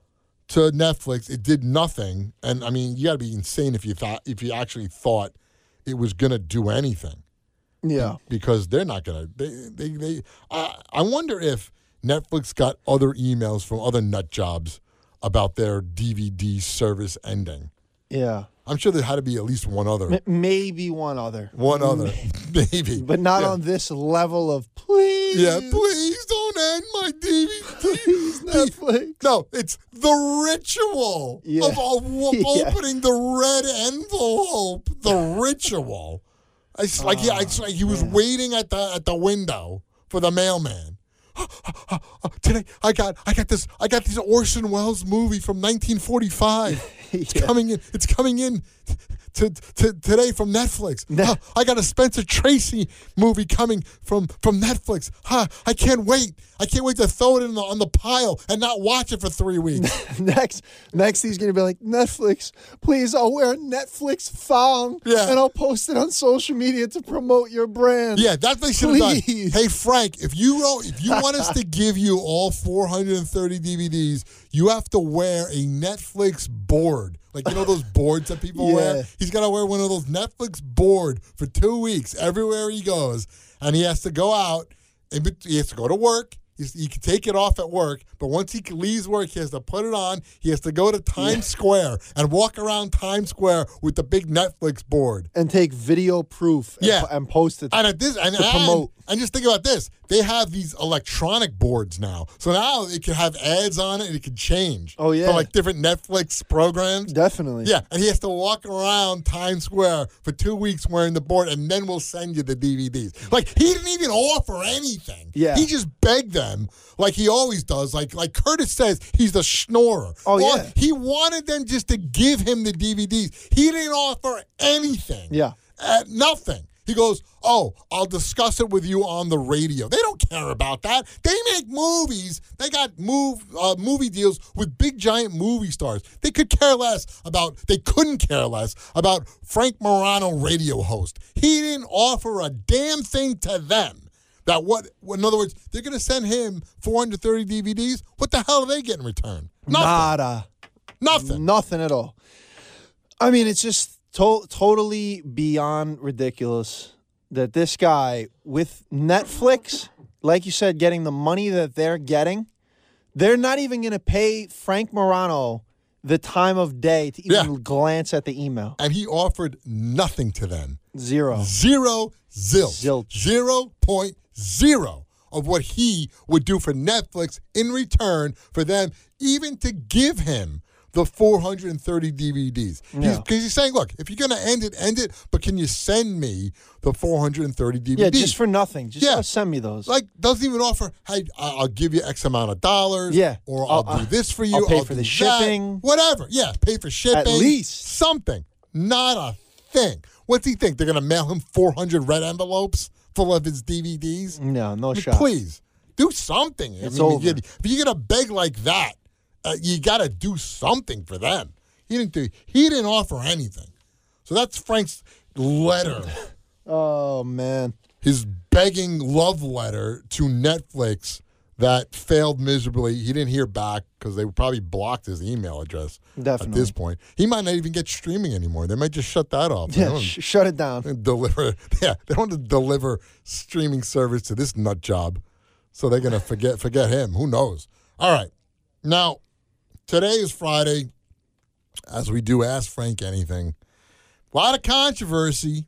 Speaker 1: to Netflix. It did nothing, and I mean, you got to be insane if you thought if you actually thought it was going to do anything
Speaker 2: Yeah.
Speaker 1: because they're not going to. They they they. I, I wonder if Netflix got other emails from other nut jobs about their DVD service ending.
Speaker 2: Yeah.
Speaker 1: I'm sure there had to be at least one other.
Speaker 2: M- maybe one other.
Speaker 1: One other, maybe,
Speaker 2: But not
Speaker 1: Yeah.
Speaker 2: on this level of please.
Speaker 1: Yeah, please don't end my DVD.
Speaker 2: Netflix.
Speaker 1: No, it's the ritual
Speaker 2: Yeah.
Speaker 1: of, of
Speaker 2: Yeah.
Speaker 1: opening the red envelope. The ritual. It's like yeah, it's like he ah, was waiting at the at the window for the mailman. Today I got I got this I got this Orson Welles movie from 1945. It's
Speaker 2: Yeah.
Speaker 1: coming in. It's coming in to, to today from Netflix. Huh, I got a Spencer Tracy movie coming from from Netflix. Huh, I can't wait. I can't wait to throw it in the, on the pile and not watch it for three weeks.
Speaker 2: next, next he's gonna be like Netflix. Please, I'll wear a Netflix thong,
Speaker 1: Yeah.
Speaker 2: and I'll post it on social media to promote your brand.
Speaker 1: Yeah, that's what they should have done. Hey Frank, if you don't, if you want us to give you all 430 DVDs, you have to wear a Netflix board. Like you know those boards that people
Speaker 2: Yeah.
Speaker 1: wear. He's got to wear one of those Netflix board for two weeks everywhere he goes, and he has to go out. He has to go to work. He can take it off at work, but once he leaves work, he has to put it on. He has to go to Times Square and walk around Times Square with the big Netflix board.
Speaker 2: and take video proof. And,
Speaker 1: Yeah.
Speaker 2: po- and post it.
Speaker 1: And at this, and,
Speaker 2: To
Speaker 1: and,
Speaker 2: promote.
Speaker 1: and just think about this: they have these electronic boards now, so now it can have ads on it, and it can change.
Speaker 2: Oh, yeah.
Speaker 1: for like different Netflix programs.
Speaker 2: Definitely.
Speaker 1: Yeah, and he has to walk around Times Square for two weeks wearing the board, and then we'll send you the DVDs. Like he didn't even offer anything.
Speaker 2: Yeah.
Speaker 1: he just begged them, like he always does. Like like Curtis says, he's the schnorrer.
Speaker 2: Oh,
Speaker 1: All-
Speaker 2: yeah.
Speaker 1: he wanted them just to give him the DVDs. He didn't offer anything.
Speaker 2: Yeah.
Speaker 1: Uh, nothing. He goes, Oh, I'll discuss it with you on the radio. They don't care about that. They make movies. They got move uh, movie deals with big giant movie stars. They could care less about, they couldn't care less about Frank Morano radio host. He didn't offer a damn thing to them. That what, in other words, they're going to send him 430 DVDs. What the hell are they getting in return? Nothing.
Speaker 2: Nada.
Speaker 1: Nothing.
Speaker 2: Nothing at all. I mean, it's just to- totally beyond ridiculous that this guy with Netflix, like you said, getting the money that they're getting, They're not even going to pay Frank Morano the time of day to even
Speaker 1: Yeah.
Speaker 2: glance at the email.
Speaker 1: And he offered nothing to them.
Speaker 2: Zero.
Speaker 1: Zero zilch.
Speaker 2: Zilch.
Speaker 1: Zero point zero of what he would do for Netflix in return for them even to give him the 430 DVDs. Because
Speaker 2: Yeah.
Speaker 1: he's, saying, look, if you're going to end it, end it, but can you send me the 430 DVDs?
Speaker 2: Yeah, just for nothing. Just
Speaker 1: Yeah.
Speaker 2: uh, send me those.
Speaker 1: like doesn't even offer hey I- i'll give you x amount of dollars
Speaker 2: Yeah.
Speaker 1: or i'll,
Speaker 2: I'll-
Speaker 1: do this for you
Speaker 2: I'll pay
Speaker 1: I'll
Speaker 2: for the
Speaker 1: that,
Speaker 2: shipping.
Speaker 1: whatever yeah pay for shipping At
Speaker 2: least.
Speaker 1: something not a thing what's he think they're gonna mail him 400 red envelopes full of his dvds
Speaker 2: no, no
Speaker 1: I mean,
Speaker 2: shot.
Speaker 1: please do something I mean,
Speaker 2: over.
Speaker 1: you- if you're gonna beg like that uh, you gotta do something for them he didn't do he didn't offer anything so that's frank's letter
Speaker 2: Oh man.
Speaker 1: his begging love letter to Netflix that failed miserably. He didn't hear back because they probably blocked his email address
Speaker 2: Definitely.
Speaker 1: at this point. He might not even get streaming anymore. They might just shut that off.
Speaker 2: Yeah, sh- shut it down.
Speaker 1: deliver. Yeah, they don't want to deliver streaming service to this nut job, so they're gonna forget forget him. Who knows? All right, now today is Friday, as we do ask Frank anything. A lot of controversy,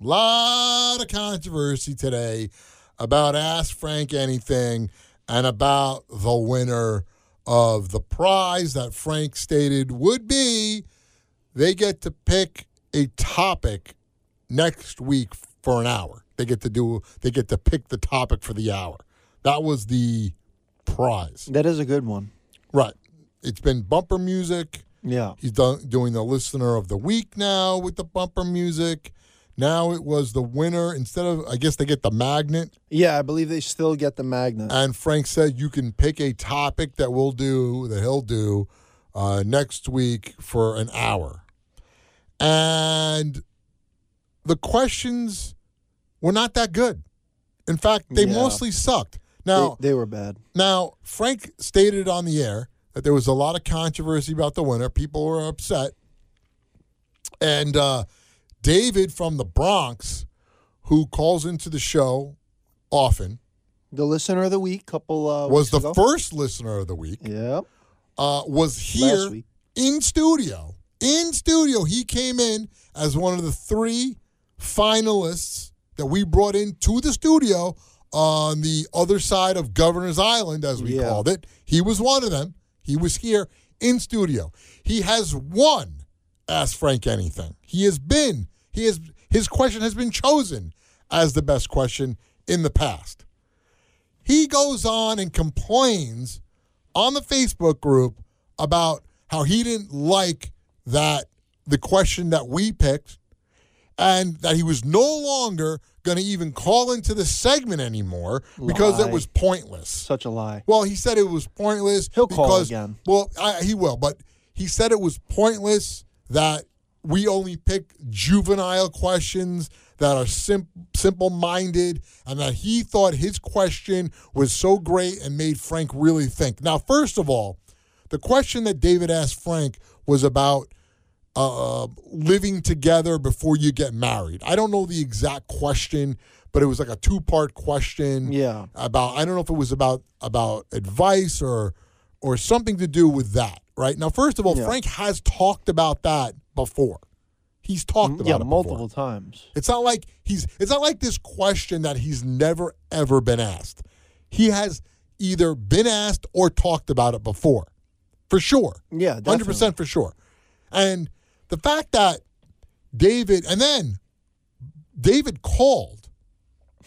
Speaker 1: A lot of controversy today about Ask Frank Anything and about the winner of the prize that Frank stated would be they get to pick a topic next week for an hour. They get to do they get to pick the topic for the hour. That was the prize.
Speaker 2: That is a good one.
Speaker 1: Right. It's been bumper music.
Speaker 2: Yeah.
Speaker 1: He's done doing the listener of the week now with the bumper music. Now it was the winner instead of I guess they get the magnet.
Speaker 2: Yeah, I believe they still get the magnet.
Speaker 1: And Frank said you can pick a topic that we'll do that he'll do uh, next week for an hour. And the questions were not that good. In fact, they
Speaker 2: Yeah.
Speaker 1: mostly sucked.
Speaker 2: they,
Speaker 1: Now,
Speaker 2: they were bad.
Speaker 1: now, Frank stated on the air that there was a lot of controversy about the winner. People were upset. And uh, David from the Bronx, who calls into the show often,
Speaker 2: The listener of the week, couple uh,
Speaker 1: was the
Speaker 2: ago.
Speaker 1: first listener of the week,
Speaker 2: Yep.
Speaker 1: uh, was here in studio. In studio, he came in as one of the three finalists that we brought into the studio on the other side of Governor's Island, as we
Speaker 2: Yeah.
Speaker 1: called it. He was one of them. He was here in studio. He has won Ask Frank Anything. He has been, he has his question has been chosen as the best question in the past. He goes on and complains on the Facebook group about how he didn't like that the question that we picked and that he was no longer going to even call into the segment anymore because it was pointless.
Speaker 2: Such a lie.
Speaker 1: Well, he said it was pointless.
Speaker 2: He'll call
Speaker 1: because,
Speaker 2: again.
Speaker 1: Well, I, he will, but he said it was pointless that we only pick juvenile questions that are sim- simple-minded, and that he thought his question was so great and made Frank really think. Now, first of all, the question that David asked Frank was about uh, living together before you get married. I don't know the exact question, but it was like a two part question.
Speaker 2: Yeah.
Speaker 1: About I don't know if it was about about advice or or something to do with that. Right now, first of all,
Speaker 2: Yeah.
Speaker 1: Frank has talked about that before. He's talked about
Speaker 2: yeah,
Speaker 1: it
Speaker 2: multiple
Speaker 1: before.
Speaker 2: times.
Speaker 1: It's not like he's it's not like this question that he's never ever been asked. He has either been asked or talked about it before. For sure.
Speaker 2: Yeah,
Speaker 1: 100% for sure. And the fact that David and then David called.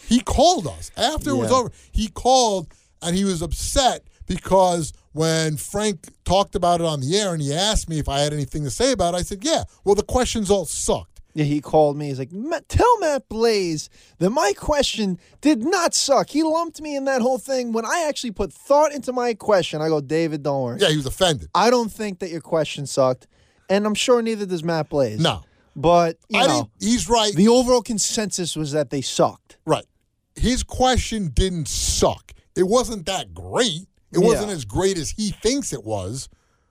Speaker 1: He called us after it was over. He called and he was upset because when Frank talked about it on the air and he asked me if I had anything to say about it, I said, "Yeah." Well, the questions all sucked.
Speaker 2: Yeah, he called me. He's like, tell Matt Blaze that my question did not suck. He lumped me in that whole thing when I actually put thought into my question. I go, David, don't worry.
Speaker 1: Yeah, he was offended.
Speaker 2: I don't think that your question sucked, and I'm sure neither does Matt Blaze.
Speaker 1: No.
Speaker 2: but you
Speaker 1: I
Speaker 2: know,
Speaker 1: didn't, he's right.
Speaker 2: the overall consensus was that they sucked.
Speaker 1: Right. His question didn't suck. It wasn't that great. It wasn't as great as he thinks it was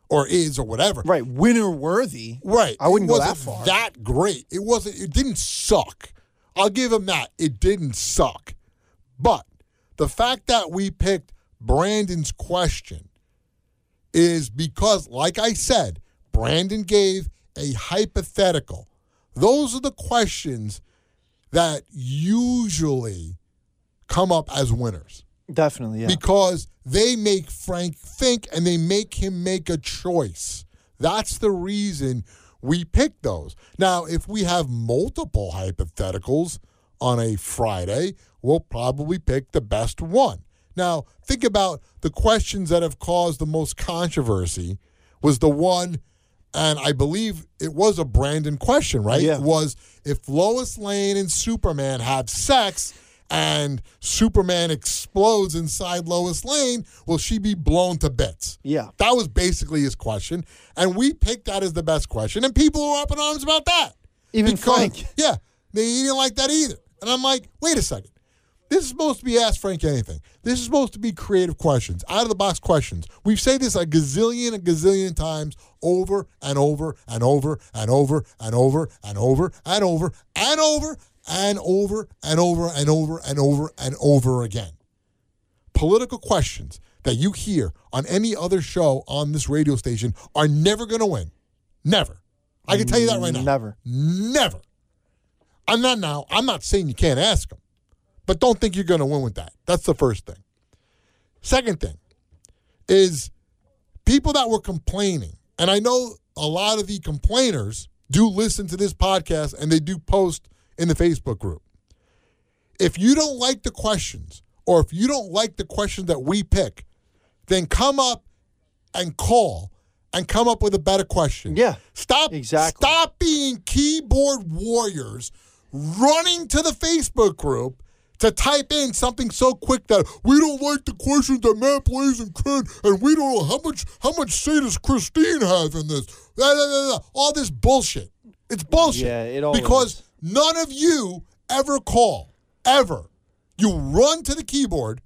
Speaker 1: or is or whatever.
Speaker 2: Right, winner worthy.
Speaker 1: Right.
Speaker 2: I wouldn't
Speaker 1: it
Speaker 2: go that far.
Speaker 1: That great. It wasn't it didn't suck. I'll give him that. It didn't suck. But the fact that we picked Brandon's question is because, like I said, Brandon gave a hypothetical. Those are the questions that usually come up as winners
Speaker 2: Definitely, yeah.
Speaker 1: because they make Frank think and they make him make a choice. That's the reason we pick those. Now, if we have multiple hypotheticals on a Friday, we'll probably pick the best one. Now, think about the questions that have caused the most controversy was the one and I believe it was a Brandon question, right?
Speaker 2: Yeah.
Speaker 1: It was if Lois Lane and Superman have sex and Superman explodes inside Lois Lane, will she be blown to bits?
Speaker 2: Yeah.
Speaker 1: That was basically his question. And we picked that as the best question. And people were up in arms about that.
Speaker 2: Even
Speaker 1: Because-
Speaker 2: Frank.
Speaker 1: Yeah. They didn't like that either. And I'm like, wait a second. This is supposed to be Ask Frank Anything. This is supposed to be creative questions, out of the box questions. We've said this a gazillion and gazillion times over and over and over and over and over and over and over and over and over and over and over and over and over and over again. Political questions that you hear on any other show on this radio station are never going to win. Never. I can tell you that right now.
Speaker 2: Never.
Speaker 1: Never. I'm not now. I'm not saying you can't ask them, but don't think you're going to win with that. That's the first thing. Second thing is people that were complaining, and I know a lot of the complainers do listen to this podcast and they do post in the Facebook group. If you don't like the questions, or if you don't like the questions that we pick, then come up and call and come up with a better question.
Speaker 2: Yeah,
Speaker 1: Stop
Speaker 2: exactly.
Speaker 1: Stop being keyboard warriors running to the Facebook group to type in something so quick that we don't like the questions that Matt Blaze and Ken, and we don't know how much how much say does Christine have in this. Blah, blah, blah, blah. All this bullshit. It's bullshit.
Speaker 2: Yeah, it all
Speaker 1: because
Speaker 2: is.
Speaker 1: None of you ever call. Ever. You run to the keyboard,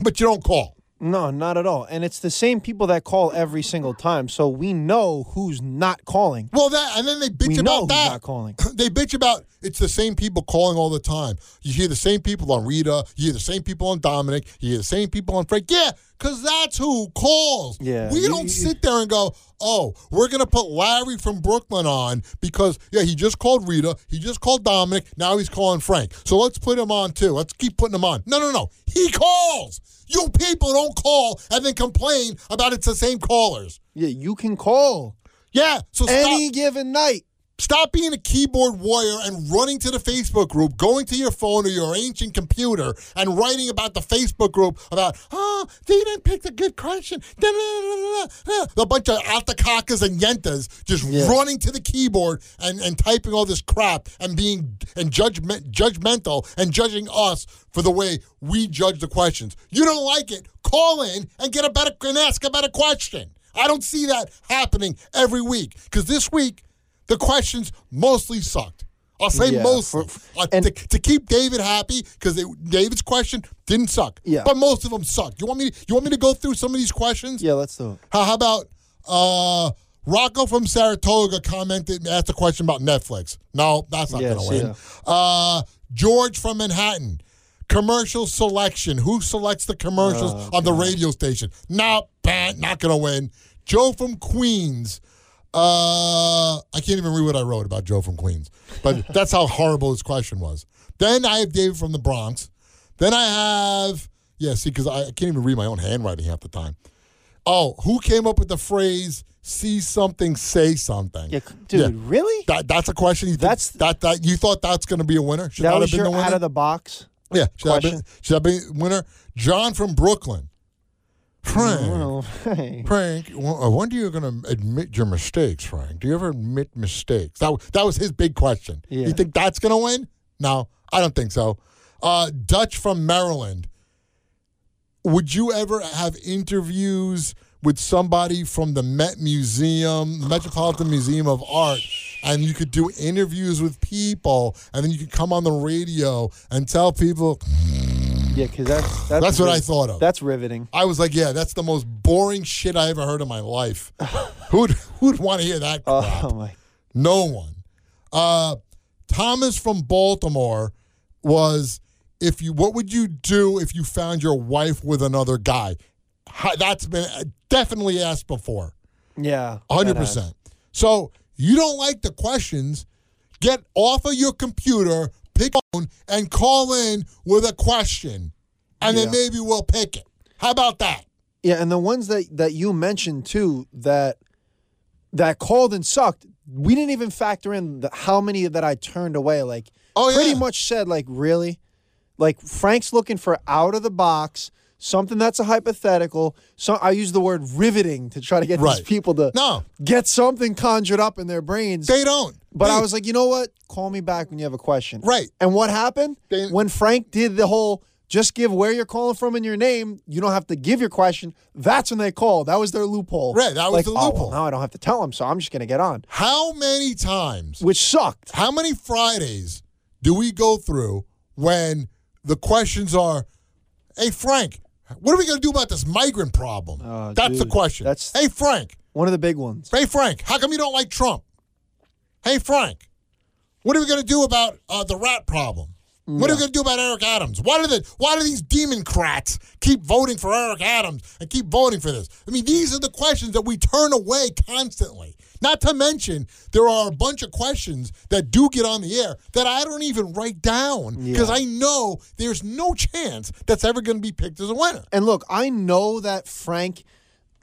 Speaker 1: but you don't call.
Speaker 2: No, not at all. And it's the same people that call every single time. So we know who's not calling.
Speaker 1: Well, that and then they bitch
Speaker 2: We know
Speaker 1: about
Speaker 2: who's
Speaker 1: that.
Speaker 2: not calling.
Speaker 1: They bitch about it's the same people calling all the time. You hear the same people on Rita. You hear the same people on Dominic. You hear the same people on Frank. Yeah, because that's who calls.
Speaker 2: Yeah,
Speaker 1: we don't sit there and go, "Oh, we're gonna put Larry from Brooklyn on because yeah, he just called Rita. He just called Dominic. Now he's calling Frank. So let's put him on too. Let's keep putting him on. No, no, no. He calls. You people don't call and then complain about it's the same callers.
Speaker 2: Yeah, you can call
Speaker 1: Yeah, so stop.
Speaker 2: any given night.
Speaker 1: Stop being a keyboard warrior and running to the Facebook group, going to your phone or your ancient computer and writing about the Facebook group about, oh, they didn't pick the good question. A bunch of altacacas and yentas just
Speaker 2: Yeah.
Speaker 1: running to the keyboard and, and typing all this crap and being and judgment, judgmental and judging us for the way we judge the questions. You don't like it? Call in and get a better and ask a better question. I don't see that happening every week because this week the questions mostly sucked. I'll say
Speaker 2: Yeah,
Speaker 1: mostly Uh,
Speaker 2: and-
Speaker 1: to, to keep David happy because David's question didn't suck.
Speaker 2: Yeah.
Speaker 1: but most of them sucked. You want me? You want me to go through some of these questions?
Speaker 2: Yeah, let's do it.
Speaker 1: How, how about uh, Rocco from Saratoga commented, asked a question about Netflix? No, that's not
Speaker 2: Yeah,
Speaker 1: going to
Speaker 2: see
Speaker 1: win. Uh, George from Manhattan, commercial selection. Who selects the commercials
Speaker 2: Oh,
Speaker 1: on the radio station? Not bad. not going to win. Joe from Queens. Uh, I can't even read what I wrote about Joe from Queens, but that's how horrible his question was. Then I have David from the Bronx. Then I have, yeah, see, because I can't even read my own handwriting half the time. Oh, who came up with the phrase "see something, say something"?
Speaker 2: Yeah, dude, really?
Speaker 1: That, that's a question. You think
Speaker 2: That's-
Speaker 1: that that you thought that's going to be a winner. Should
Speaker 2: that
Speaker 1: that,
Speaker 2: was
Speaker 1: have been
Speaker 2: your
Speaker 1: the winner?
Speaker 2: out of the box.
Speaker 1: yeah, should that, have been,
Speaker 2: question.
Speaker 1: should that be winner? John from Brooklyn. Frank,
Speaker 2: hey.
Speaker 1: Frank, uh, when do you going to admit your mistakes, Frank? Do you ever admit mistakes? That that was his big question.
Speaker 2: Yeah.
Speaker 1: You think that's going to win? No, I don't think so. Uh, Dutch from Maryland. Would you ever have interviews with somebody from the Met Museum, the Metropolitan Museum of Art, and you could do interviews with people, and then you could come on the radio and tell people?
Speaker 2: Yeah, because that's that's,
Speaker 1: That's what I thought of.
Speaker 2: That's riveting.
Speaker 1: I was like, yeah, that's the most boring shit I ever heard in my life. who'd who'd want to hear that crap?
Speaker 2: Oh my.
Speaker 1: No one. Uh, Thomas from Baltimore was if you what would you do if you found your wife with another guy? that's been uh, definitely asked before.
Speaker 2: Yeah,
Speaker 1: hundred percent. So you don't like the questions? Get off of your computer, pick phone, and call in with a question, and then maybe we'll pick it. How about that?
Speaker 2: Yeah, and the ones that that you mentioned too that that called and sucked, we didn't even factor in the, how many that I turned away. Like,
Speaker 1: Oh,
Speaker 2: pretty
Speaker 1: yeah.
Speaker 2: much said, like, really, like Frank's looking for out of the box something that's a hypothetical. So I use the word riveting to try to get
Speaker 1: Right.
Speaker 2: these people to
Speaker 1: No,
Speaker 2: get something conjured up in their brains.
Speaker 1: they don't.
Speaker 2: But I was like, you know what? Call me back when you have a question.
Speaker 1: Right.
Speaker 2: And what happened?
Speaker 1: They-
Speaker 2: when Frank did the whole just give where you're calling from and your name, you don't have to give your question. That's when they called. That was their loophole.
Speaker 1: Right, that was
Speaker 2: Like,
Speaker 1: the
Speaker 2: oh, well,
Speaker 1: loophole.
Speaker 2: now I don't have to tell them, so I'm just going to get on,
Speaker 1: how many times?
Speaker 2: which sucked.
Speaker 1: How many Fridays do we go through when the questions are, "Hey Frank, what are we going to do about this migrant problem?"
Speaker 2: Oh,
Speaker 1: that's the question.
Speaker 2: that's-
Speaker 1: hey Frank,
Speaker 2: One of the big ones.
Speaker 1: Hey, Frank, how come you don't like Trump? Hey, Frank, what are we going to do about uh, the rat problem? What are we going to do about Eric Adams? Why do the Why do these Democrats keep voting for Eric Adams and keep voting for this? I mean, these are the questions that we turn away constantly. Not to mention, there are a bunch of questions that do get on the air that I don't even write down because I know there's no chance that's ever going to be picked as a winner.
Speaker 2: And look, I know that Frank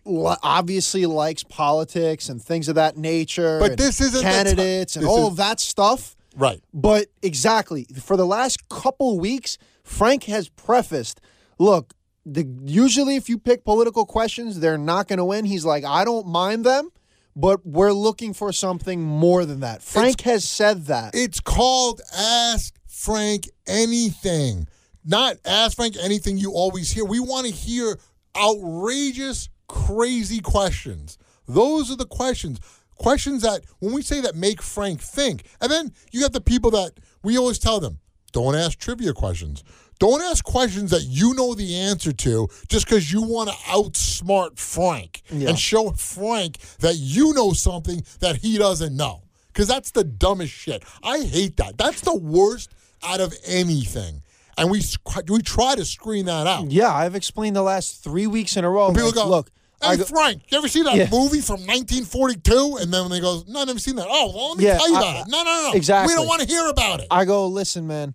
Speaker 2: obviously likes politics and things of that nature.
Speaker 1: But this isn't
Speaker 2: candidates and
Speaker 1: this
Speaker 2: all
Speaker 1: is-
Speaker 2: that stuff.
Speaker 1: Right.
Speaker 2: But exactly for the last couple weeks, Frank has prefaced, look, the, usually if you pick political questions, they're not going to win. He's like, I don't mind them, but we're looking for something more than that. Frank has said that.
Speaker 1: It's called Ask Frank Anything. Not Ask Frank Anything you always hear. We want to hear outrageous, crazy questions. Those are the questions. Questions that, when we say that, make Frank think. And then you have the people that we always tell them don't ask trivia questions. Don't ask questions that you know the answer to just because you want to outsmart Frank and show Frank that you know something that he doesn't know. Because that's the dumbest shit. I hate that. That's the worst out of anything. And we we try to screen that out.
Speaker 2: yeah, I've explained the last three weeks in a row.
Speaker 1: People
Speaker 2: like,
Speaker 1: go,
Speaker 2: look,
Speaker 1: Hey
Speaker 2: I go,
Speaker 1: Frank, you ever see that
Speaker 2: Yeah.
Speaker 1: movie from 1942? And then when they go, no, I never seen that. Oh, well, let me
Speaker 2: Yeah,
Speaker 1: tell you
Speaker 2: I-
Speaker 1: about it. No, no, no.
Speaker 2: exactly.
Speaker 1: We don't want to hear about it.
Speaker 2: I go, listen, man,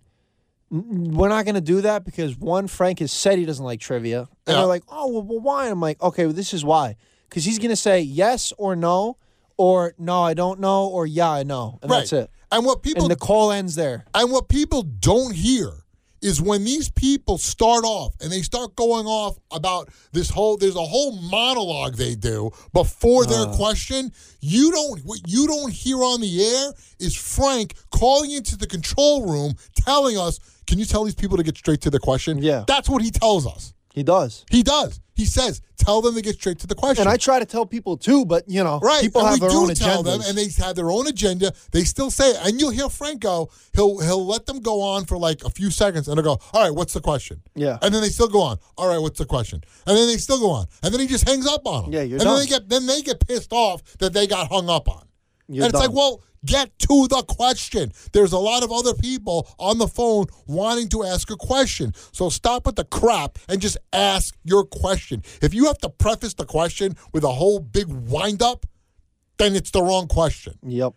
Speaker 2: we're not going to do that because one, Frank has said he doesn't like trivia. And
Speaker 1: Yeah.
Speaker 2: they're like, oh, well, well why? And I'm like, okay, well, this is why. Because he's going to say yes or no, or no, I don't know, or yeah, I know. And
Speaker 1: right.
Speaker 2: that's it.
Speaker 1: And what people
Speaker 2: And the call ends there.
Speaker 1: And what people don't hear is when these people start off and they start going off about this whole there's a whole monologue they do before their uh. question. You don't what you don't hear on the air is Frank calling into the control room telling us can you tell these people to get straight to the question?
Speaker 2: Yeah.
Speaker 1: that's what he tells us
Speaker 2: He does.
Speaker 1: he does he says tell them to get straight to the question
Speaker 2: And I try to tell people too, but you know,
Speaker 1: Right,
Speaker 2: people
Speaker 1: and
Speaker 2: have
Speaker 1: we
Speaker 2: their
Speaker 1: do
Speaker 2: own
Speaker 1: tell
Speaker 2: agendas.
Speaker 1: them, and they have their own agenda. They still say it, and you'll hear Franco. He'll he'll let them go on for like a few seconds, and they'll go, "All right, what's the question?"
Speaker 2: Yeah.
Speaker 1: and then they still go on. All right, what's the question? And then they still go on, and then he just hangs up on them.
Speaker 2: Yeah, you're
Speaker 1: and then
Speaker 2: done.
Speaker 1: they get then they get pissed off that they got hung up on.
Speaker 2: You're
Speaker 1: and it's like, well, get to the question. There's a lot of other people on the phone wanting to ask a question. So stop with the crap and just ask your question. If you have to preface the question with a whole big windup, then it's the wrong question.
Speaker 2: Yep.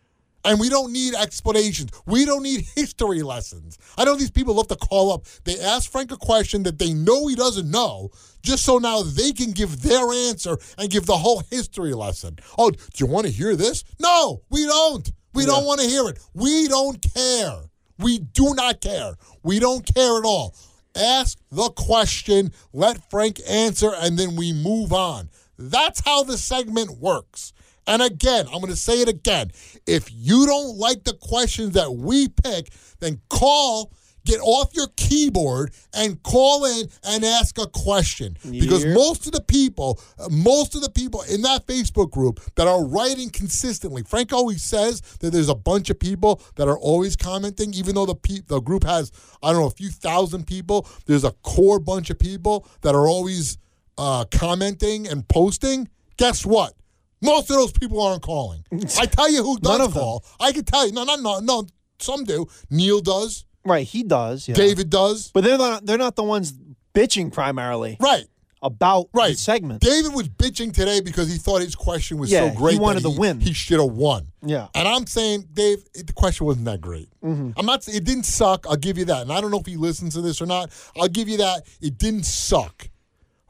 Speaker 1: And we don't need explanations. We don't need history lessons. I know these people love to call up. They ask Frank a question that they know he doesn't know, just so now they can give their answer and give the whole history lesson. Oh, do you want to hear this? No, we don't. We don't want to hear it. We don't care. We do not care. We don't care at all. Ask the question, let Frank answer, and then we move on. That's how the segment works. And again, I'm going to say it again. If you don't like the questions that we pick, then call, get off your keyboard, and call in and ask a question. Because most of the people, most of the people in that Facebook group that are writing consistently, Frank always says that there's a bunch of people that are always commenting, even though the pe- the group has, I don't know, a few thousand people. There's a core bunch of people that are always uh, commenting and posting. Guess what? Most of those people aren't calling. I tell you who does
Speaker 2: None of them.
Speaker 1: call. I can tell you. No, no, no, no. Some do. Neil does.
Speaker 2: Right. He does. Yeah.
Speaker 1: David does.
Speaker 2: But they're not. They're not the ones bitching primarily.
Speaker 1: Right.
Speaker 2: about
Speaker 1: Right.
Speaker 2: the segment.
Speaker 1: David was bitching today because he thought his question was
Speaker 2: Yeah,
Speaker 1: so great.
Speaker 2: he wanted to win.
Speaker 1: He should have won.
Speaker 2: Yeah.
Speaker 1: And I'm saying, Dave, it, the question wasn't that great.
Speaker 2: Mm-hmm.
Speaker 1: I'm not. It didn't suck. I'll give you that. And I don't know if he listens to this or not. I'll give you that. It didn't suck,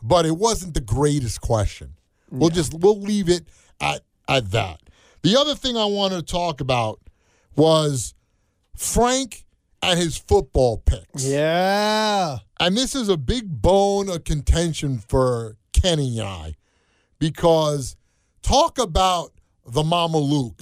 Speaker 1: but it wasn't the greatest question. We'll just we'll leave it at at that. The other thing I wanted to talk about was Frank and his football picks.
Speaker 2: Yeah.
Speaker 1: And this is a big bone of contention for Kenny and I because talk about the Mama Luke.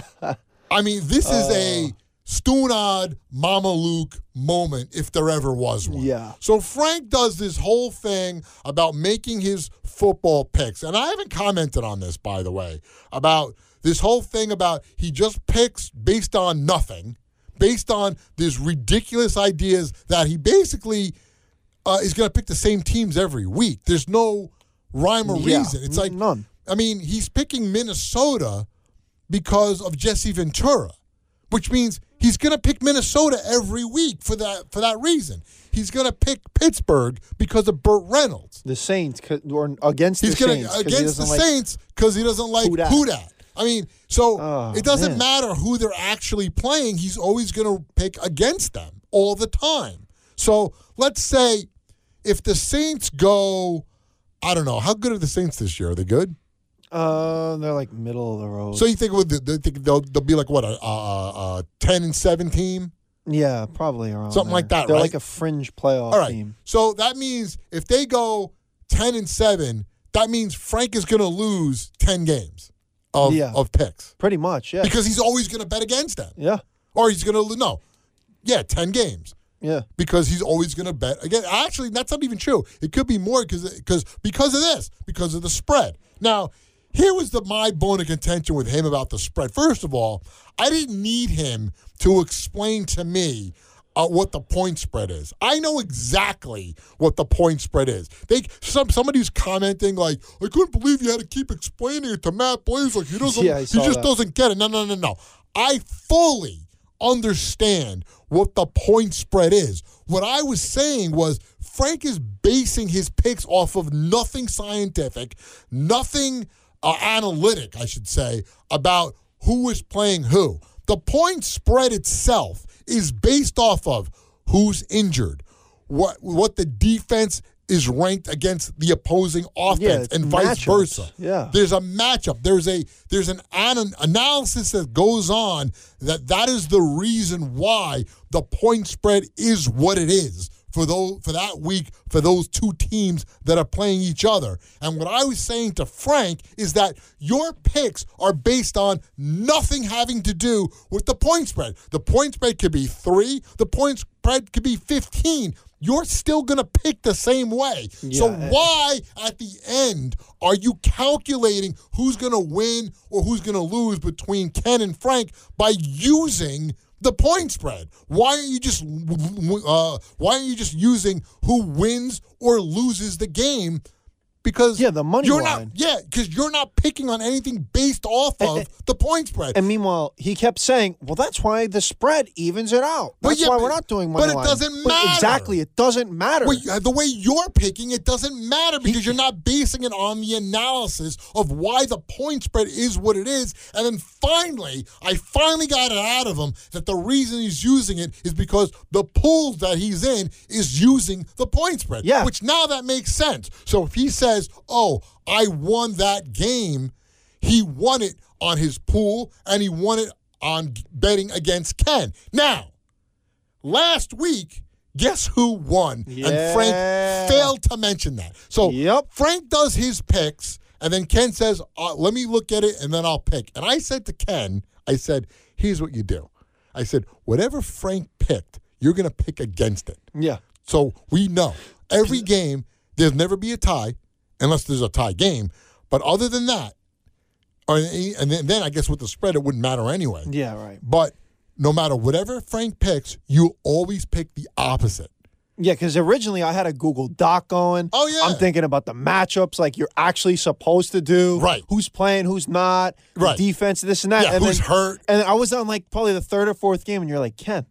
Speaker 1: I mean, this is a uh. Stunad Mama Luke moment if there ever was one.
Speaker 2: Yeah.
Speaker 1: So Frank does this whole thing about making his football picks. And I haven't commented on this, by the way, about this whole thing about he just picks based on nothing, based on these ridiculous ideas that he basically uh, is going to pick the same teams every week. There's no rhyme or
Speaker 2: Yeah,
Speaker 1: reason. It's like
Speaker 2: none.
Speaker 1: I mean, he's picking Minnesota because of Jesse Ventura, which means he's going to pick Minnesota every week for that for that reason. He's going to pick Pittsburgh because of Burt Reynolds.
Speaker 2: The Saints or against
Speaker 1: He's
Speaker 2: the
Speaker 1: going
Speaker 2: Saints
Speaker 1: against the
Speaker 2: like-
Speaker 1: Saints because he doesn't like
Speaker 2: Who dat.
Speaker 1: I mean, so
Speaker 2: Oh,
Speaker 1: it doesn't
Speaker 2: man.
Speaker 1: matter who they're actually playing. He's always going to pick against them all the time. So let's say if the Saints go, I don't know, how good are the Saints this year? Are they good?
Speaker 2: Uh, they're like middle of the road.
Speaker 1: So you think, with the, they think they'll, they'll be like what a, a, a, a ten and seven team?
Speaker 2: yeah, probably around
Speaker 1: Something
Speaker 2: there.
Speaker 1: like that,
Speaker 2: They're
Speaker 1: right?
Speaker 2: like a fringe playoff
Speaker 1: All right.
Speaker 2: team.
Speaker 1: So that means if they go ten and seven, that means Frank is going to lose ten games of
Speaker 2: Yeah.
Speaker 1: of picks
Speaker 2: Pretty much, yeah.
Speaker 1: because he's always going to bet against them,
Speaker 2: yeah,
Speaker 1: or he's going to no, yeah, ten games
Speaker 2: yeah.
Speaker 1: because he's always going to bet again. Actually, that's not even true. It could be more because because because of this, because of the spread. Now, here was the my bone of contention with him about the spread. First of all, I didn't need him to explain to me. Uh, what the point spread is? I know exactly what the point spread is. They some somebody who's commenting like, "I couldn't believe you had to keep explaining it to Matt Blaze like he doesn't,
Speaker 2: Yeah,
Speaker 1: he just
Speaker 2: that.
Speaker 1: doesn't get it." No, no, no, no. I fully understand what the point spread is. What I was saying was Frank is basing his picks off of nothing scientific, nothing uh, analytic, I should say, about who is playing who. The point spread itself is based off of who's injured, what what the defense is ranked against the opposing offense,
Speaker 2: it's
Speaker 1: and vice
Speaker 2: matchups.
Speaker 1: versa.
Speaker 2: Yeah.
Speaker 1: There's a matchup. There's a there's an, an analysis that goes on that that is the reason why the point spread is what it is for those for that week for those two teams that are playing each other. And what I was saying to Frank is that your picks are based on nothing having to do with the point spread. The point spread could be 3, the point spread could be 15. You're still going to pick the same way. So why at the end are you calculating who's going to win or who's going to lose between Ken and Frank by using the point spread? Why aren't you just uh, why aren't you just using who wins or loses the game? Because
Speaker 2: Yeah, the money
Speaker 1: you're
Speaker 2: line.
Speaker 1: not yeah because you're not picking on anything based off of
Speaker 2: and-
Speaker 1: the point spread.
Speaker 2: And meanwhile, he kept saying, "Well, that's why the spread evens it out.
Speaker 1: But
Speaker 2: That's
Speaker 1: yeah,
Speaker 2: why
Speaker 1: but-
Speaker 2: we're not doing money."
Speaker 1: but it
Speaker 2: line."
Speaker 1: doesn't
Speaker 2: But
Speaker 1: matter.
Speaker 2: exactly, it doesn't matter.
Speaker 1: Well, the way you're picking, it doesn't matter because you're not basing it on the analysis of why the point spread is what it is. And then finally, I finally got it out of him that the reason he's using it is because the pool that he's in is using the point spread.
Speaker 2: Yeah.
Speaker 1: Which now that makes sense. So if he says, oh, I won that game, he won it on his pool and he won it on betting against Ken. Now, last week, guess who won? And Frank failed to mention that. So
Speaker 2: Yep.
Speaker 1: Frank does his picks, and then Ken says, uh, "Let me look at it, and then I'll pick." And I said to Ken, "I said, here's what you do. I said, whatever Frank picked, you're going to pick against it.
Speaker 2: yeah,
Speaker 1: So we know every game there'll never be a tie unless there's a tie game. But other than that, or, and then, then I guess with the spread it wouldn't matter anyway.
Speaker 2: yeah, right.
Speaker 1: But no matter whatever Frank picks, you always pick the opposite.
Speaker 2: Yeah, because originally I had a Google Doc going.
Speaker 1: Oh, yeah.
Speaker 2: I'm thinking about the matchups like you're actually supposed to do.
Speaker 1: Right.
Speaker 2: Who's playing, who's not.
Speaker 1: Right.
Speaker 2: defense, this and that.
Speaker 1: Yeah,
Speaker 2: and
Speaker 1: who's
Speaker 2: then,
Speaker 1: hurt.
Speaker 2: And I was on like probably the third or fourth game, and you're like, Ken,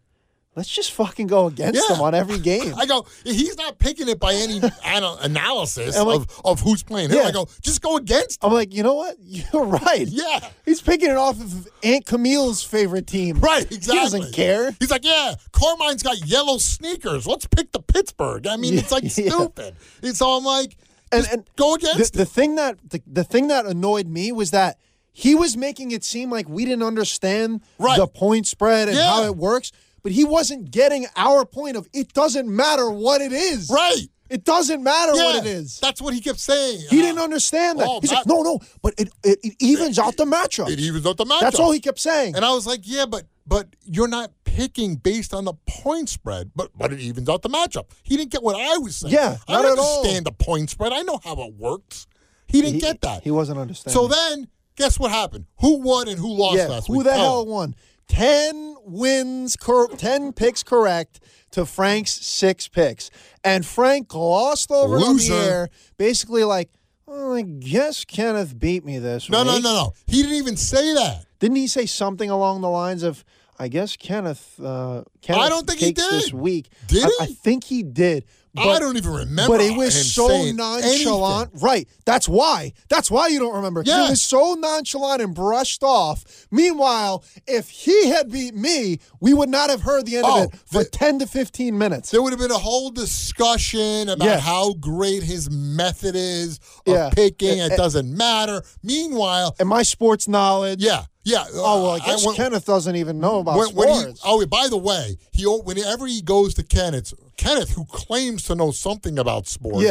Speaker 2: let's just fucking go against
Speaker 1: Yeah.
Speaker 2: them on every game.
Speaker 1: I go, he's not picking it by any ana- analysis
Speaker 2: like-
Speaker 1: of, of who's playing who.
Speaker 2: Yeah.
Speaker 1: I go, just go against him.
Speaker 2: I'm like, you know what? You're right.
Speaker 1: Yeah.
Speaker 2: He's picking it off of Aunt Camille's favorite team.
Speaker 1: Right, exactly.
Speaker 2: He doesn't care.
Speaker 1: He's like, yeah, Carmine's got yellow sneakers. Let's pick the Pittsburgh. I mean, it's like
Speaker 2: Yeah.
Speaker 1: stupid. And so I'm like,
Speaker 2: And, and
Speaker 1: go
Speaker 2: the,
Speaker 1: against
Speaker 2: the
Speaker 1: it.
Speaker 2: thing that the, the thing that annoyed me was that he was making it seem like we didn't understand
Speaker 1: Right.
Speaker 2: the point spread and
Speaker 1: Yeah.
Speaker 2: how it works, but he wasn't getting our point of it doesn't matter what it is.
Speaker 1: Right.
Speaker 2: It doesn't matter
Speaker 1: Yeah.
Speaker 2: what it is.
Speaker 1: That's what he kept saying.
Speaker 2: He
Speaker 1: Uh,
Speaker 2: didn't understand that.
Speaker 1: Oh,
Speaker 2: He's like, no, no, but it, it, it evens out the matchup.
Speaker 1: It evens out the matchup.
Speaker 2: That's all he kept saying.
Speaker 1: And I was like, yeah, but but you're not picking based on the point spread, but but it evens out the matchup. He didn't get what I was saying.
Speaker 2: Yeah,
Speaker 1: I
Speaker 2: not at all.
Speaker 1: understand the point spread. I know how it works. He didn't
Speaker 2: He-
Speaker 1: get that.
Speaker 2: He wasn't understanding.
Speaker 1: so then, guess what happened? Who won and who lost
Speaker 2: yeah,
Speaker 1: last
Speaker 2: who
Speaker 1: week?
Speaker 2: the
Speaker 1: Oh,
Speaker 2: hell won? Ten wins, cor- ten picks correct to Frank's six picks, and Frank glossed over it on the
Speaker 1: Loser.
Speaker 2: air, basically like, "Well, I guess Kenneth beat me this
Speaker 1: No,
Speaker 2: week."
Speaker 1: no, no, no. He didn't even say that.
Speaker 2: Didn't he say something along the lines of, "I guess Kenneth"? Uh, Kenneth
Speaker 1: don't think he
Speaker 2: takes this
Speaker 1: did.
Speaker 2: week.
Speaker 1: Did
Speaker 2: I,
Speaker 1: he?
Speaker 2: I think he did.
Speaker 1: I don't even remember.
Speaker 2: But it was so nonchalant.
Speaker 1: anything.
Speaker 2: Right. That's why. That's why you don't remember.
Speaker 1: Yeah.
Speaker 2: It was so nonchalant and brushed off. Meanwhile, if he had beat me, we would not have heard the end
Speaker 1: Oh,
Speaker 2: of it for
Speaker 1: the-
Speaker 2: 10 to 15 minutes.
Speaker 1: There would have been a whole discussion about
Speaker 2: Yeah.
Speaker 1: how great his method is of
Speaker 2: Yeah.
Speaker 1: picking.
Speaker 2: Eh,
Speaker 1: It
Speaker 2: eh.
Speaker 1: doesn't matter. Meanwhile,
Speaker 2: and my sports knowledge.
Speaker 1: yeah, yeah.
Speaker 2: Oh, well, I
Speaker 1: uh,
Speaker 2: guess
Speaker 1: when-
Speaker 2: Kenneth doesn't even know about
Speaker 1: when, when he,
Speaker 2: sports.
Speaker 1: oh, by the way, he whenever he goes to Kenneth, Kenneth, who claims to know something about sports,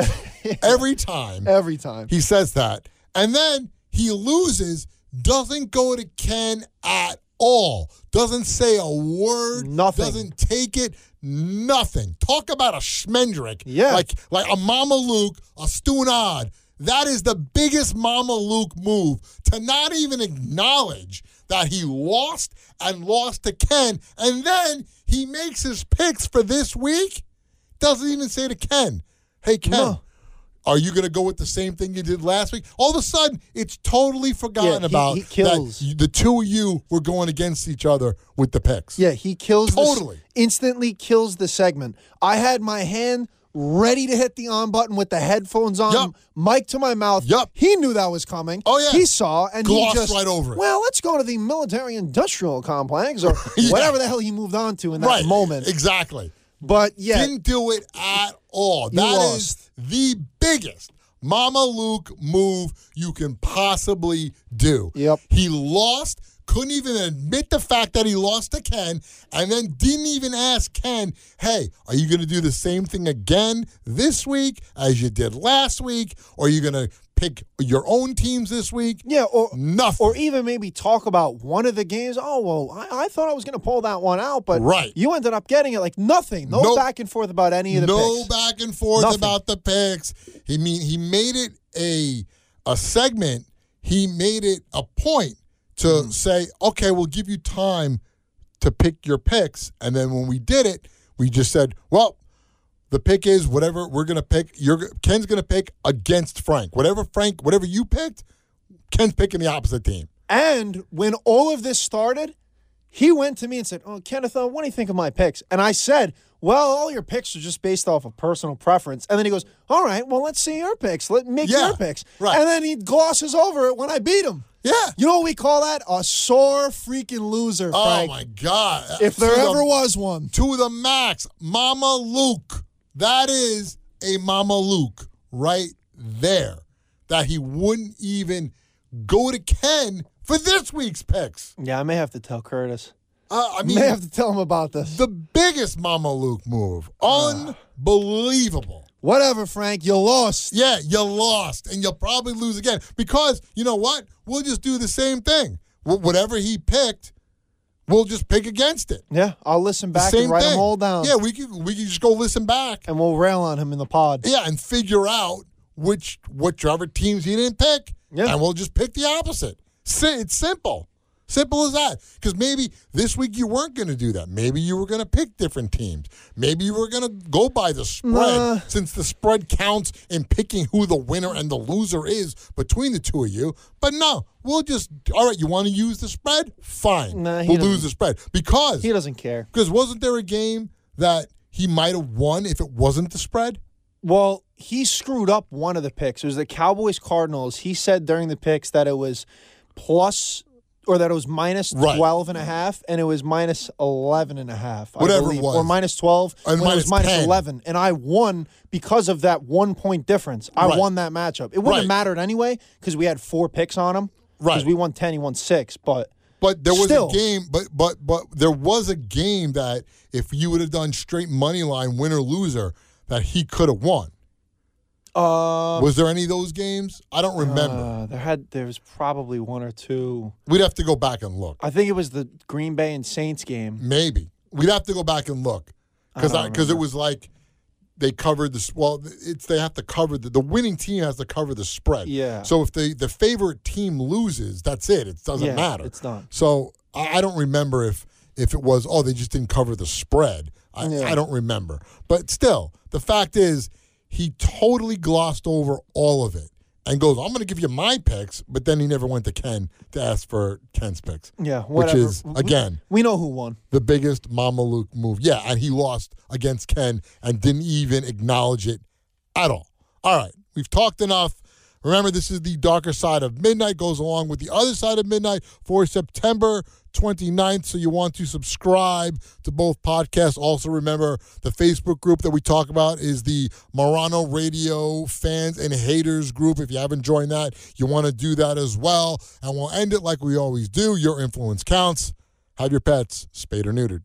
Speaker 2: Yeah.
Speaker 1: every time
Speaker 2: Every time.
Speaker 1: he says that, and then he loses, doesn't go to Ken at all, doesn't say a word,
Speaker 2: Nothing.
Speaker 1: doesn't take it, nothing. Talk about a schmendrick,
Speaker 2: Yeah.
Speaker 1: like like a Mama Luke, a Stunad. That is the biggest Mama Luke move to not even acknowledge that he lost and lost to Ken, and then he makes his picks for this week. Doesn't even say to Ken, "Hey Ken,
Speaker 2: No.
Speaker 1: are you going to go with the same thing you did last week?" All of a sudden, it's totally forgotten
Speaker 2: Yeah, he-
Speaker 1: about
Speaker 2: he kills.
Speaker 1: that the two of you were going against each other with the picks.
Speaker 2: Yeah, he kills this-
Speaker 1: Totally.
Speaker 2: instantly kills the segment. I had my hand ready to hit the on button with the headphones on,
Speaker 1: Yup.
Speaker 2: mic to my mouth.
Speaker 1: Yup.
Speaker 2: He knew that was coming.
Speaker 1: Oh, yeah.
Speaker 2: He saw and
Speaker 1: Glossed
Speaker 2: he just
Speaker 1: right over it.
Speaker 2: Well, let's go to the military industrial complex or
Speaker 1: Yeah.
Speaker 2: whatever the hell he moved on to in that
Speaker 1: right.
Speaker 2: moment.
Speaker 1: Exactly.
Speaker 2: But yeah,
Speaker 1: Didn't do it at all. That is the biggest Mama Luke move you can possibly do.
Speaker 2: Yep.
Speaker 1: He lost, couldn't even admit the fact that he lost to Ken, and then didn't even ask Ken, hey, are you going to do the same thing again this week as you did last week? Or are you going to pick your own teams this week?
Speaker 2: yeah, or
Speaker 1: Nothing.
Speaker 2: or even maybe talk about one of the games. Oh well, I, I thought I was going to pull that one out, but
Speaker 1: Right.
Speaker 2: you ended up getting it. Like nothing, no back and forth about any of the
Speaker 1: no
Speaker 2: picks.
Speaker 1: back and forth
Speaker 2: Nothing.
Speaker 1: about the picks. He mean he made it a a segment. He made it a point to
Speaker 2: Mm-hmm.
Speaker 1: say, okay, we'll give you time to pick your picks. And then when we did it, we just said, well, the pick is whatever we're gonna pick. You're Ken's gonna pick against Frank. Whatever Frank, whatever you picked, Ken's picking the opposite team.
Speaker 2: And when all of this started, he went to me and said, "Oh, Kenneth, uh, what do you think of my picks?" And I said, "Well, all your picks are just based off of personal preference." And then he goes, "All right, well, let's see your picks. Let make
Speaker 1: Yeah,
Speaker 2: your picks."
Speaker 1: right.
Speaker 2: And then he glosses over it when I beat him.
Speaker 1: Yeah.
Speaker 2: You know what we call that? A sore freaking loser,
Speaker 1: Oh
Speaker 2: Frank.
Speaker 1: my God!
Speaker 2: If
Speaker 1: To
Speaker 2: there
Speaker 1: the-
Speaker 2: ever was one.
Speaker 1: to the max. Mama Luke. That is a Mama Luke right there. That he wouldn't even go to Ken for this week's picks.
Speaker 2: Yeah, I may have to tell Curtis.
Speaker 1: Uh, I mean,
Speaker 2: may have to tell him about this.
Speaker 1: the biggest Mama Luke move. Unbelievable.
Speaker 2: Whatever, Frank, you lost.
Speaker 1: Yeah, you lost, and you'll probably lose again because you know what? We'll just do the same thing. Wh- Whatever he picked, we'll just pick against it.
Speaker 2: Yeah, I'll listen back
Speaker 1: same
Speaker 2: and write
Speaker 1: thing.
Speaker 2: them all down.
Speaker 1: Yeah, we can we can just go listen back.
Speaker 2: and we'll rail on him in the pod.
Speaker 1: Yeah, and figure out which whichever teams he didn't pick.
Speaker 2: Yeah.
Speaker 1: And we'll just pick the opposite. Si- It's simple. Simple as that. Because maybe this week you weren't going to do that. Maybe you were going to pick different teams. Maybe you were going to go by the spread
Speaker 2: Nah.
Speaker 1: since the spread counts in picking who the winner and the loser is between the two of you. But no, we'll just, all right, you want to use the spread? Fine.
Speaker 2: Nah,
Speaker 1: we'll lose the spread. Because,
Speaker 2: He doesn't care.
Speaker 1: because wasn't there a game that he might have won if it wasn't the spread?
Speaker 2: Well, he screwed up one of the picks. It was the Cowboys Cardinals. He said during the picks that it was plus or that it was minus
Speaker 1: Right.
Speaker 2: 12 and a half and it was minus 11 and a half.
Speaker 1: Whatever it was.
Speaker 2: Or minus 12
Speaker 1: And
Speaker 2: when it was
Speaker 1: minus
Speaker 2: minus
Speaker 1: 10.
Speaker 2: 11 and I won because of that 1 point difference. I
Speaker 1: Right.
Speaker 2: won that matchup. It wouldn't
Speaker 1: Right.
Speaker 2: have mattered anyway cuz we had four picks on him.
Speaker 1: Right.
Speaker 2: Cuz we won 10, he won 6, but
Speaker 1: But there was
Speaker 2: Still.
Speaker 1: a game, but but but there was a game that if you would have done straight money line, winner loser, that he could have won.
Speaker 2: Uh,
Speaker 1: was there any of those games? I don't remember.
Speaker 2: uh, there had there was probably one or two.
Speaker 1: We'd have to go back and look.
Speaker 2: I think it was the Green Bay and Saints game.
Speaker 1: Maybe we'd have to go back and look because because it was like they covered the Well, it's they have to cover the the winning team has to cover the spread.
Speaker 2: Yeah.
Speaker 1: So if the the favorite team loses, that's it. It doesn't
Speaker 2: Yeah,
Speaker 1: matter.
Speaker 2: it's done.
Speaker 1: So I, I don't remember if if it was oh they just didn't cover the spread. I,
Speaker 2: Yeah.
Speaker 1: I don't remember. But still, the fact is he totally glossed over all of it and goes, I'm going to give you my picks, but then he never went to Ken to ask for Ken's picks.
Speaker 2: Yeah,
Speaker 1: which is again
Speaker 2: We know who won.
Speaker 1: the biggest Mama Luke move. Yeah, and he lost against Ken and didn't even acknowledge it at all. All right, we've talked enough. Remember, this is the darker side of midnight, goes along with the other side of midnight for September 29th. So you want to subscribe to both podcasts. Also, remember the Facebook group that we talk about is the Morano Radio fans and haters group. If you haven't joined that, you want to do that as well. And we'll end it like we always do. Your influence counts. Have your pets spayed or neutered.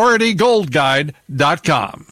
Speaker 6: PriorityGoldGuide.com.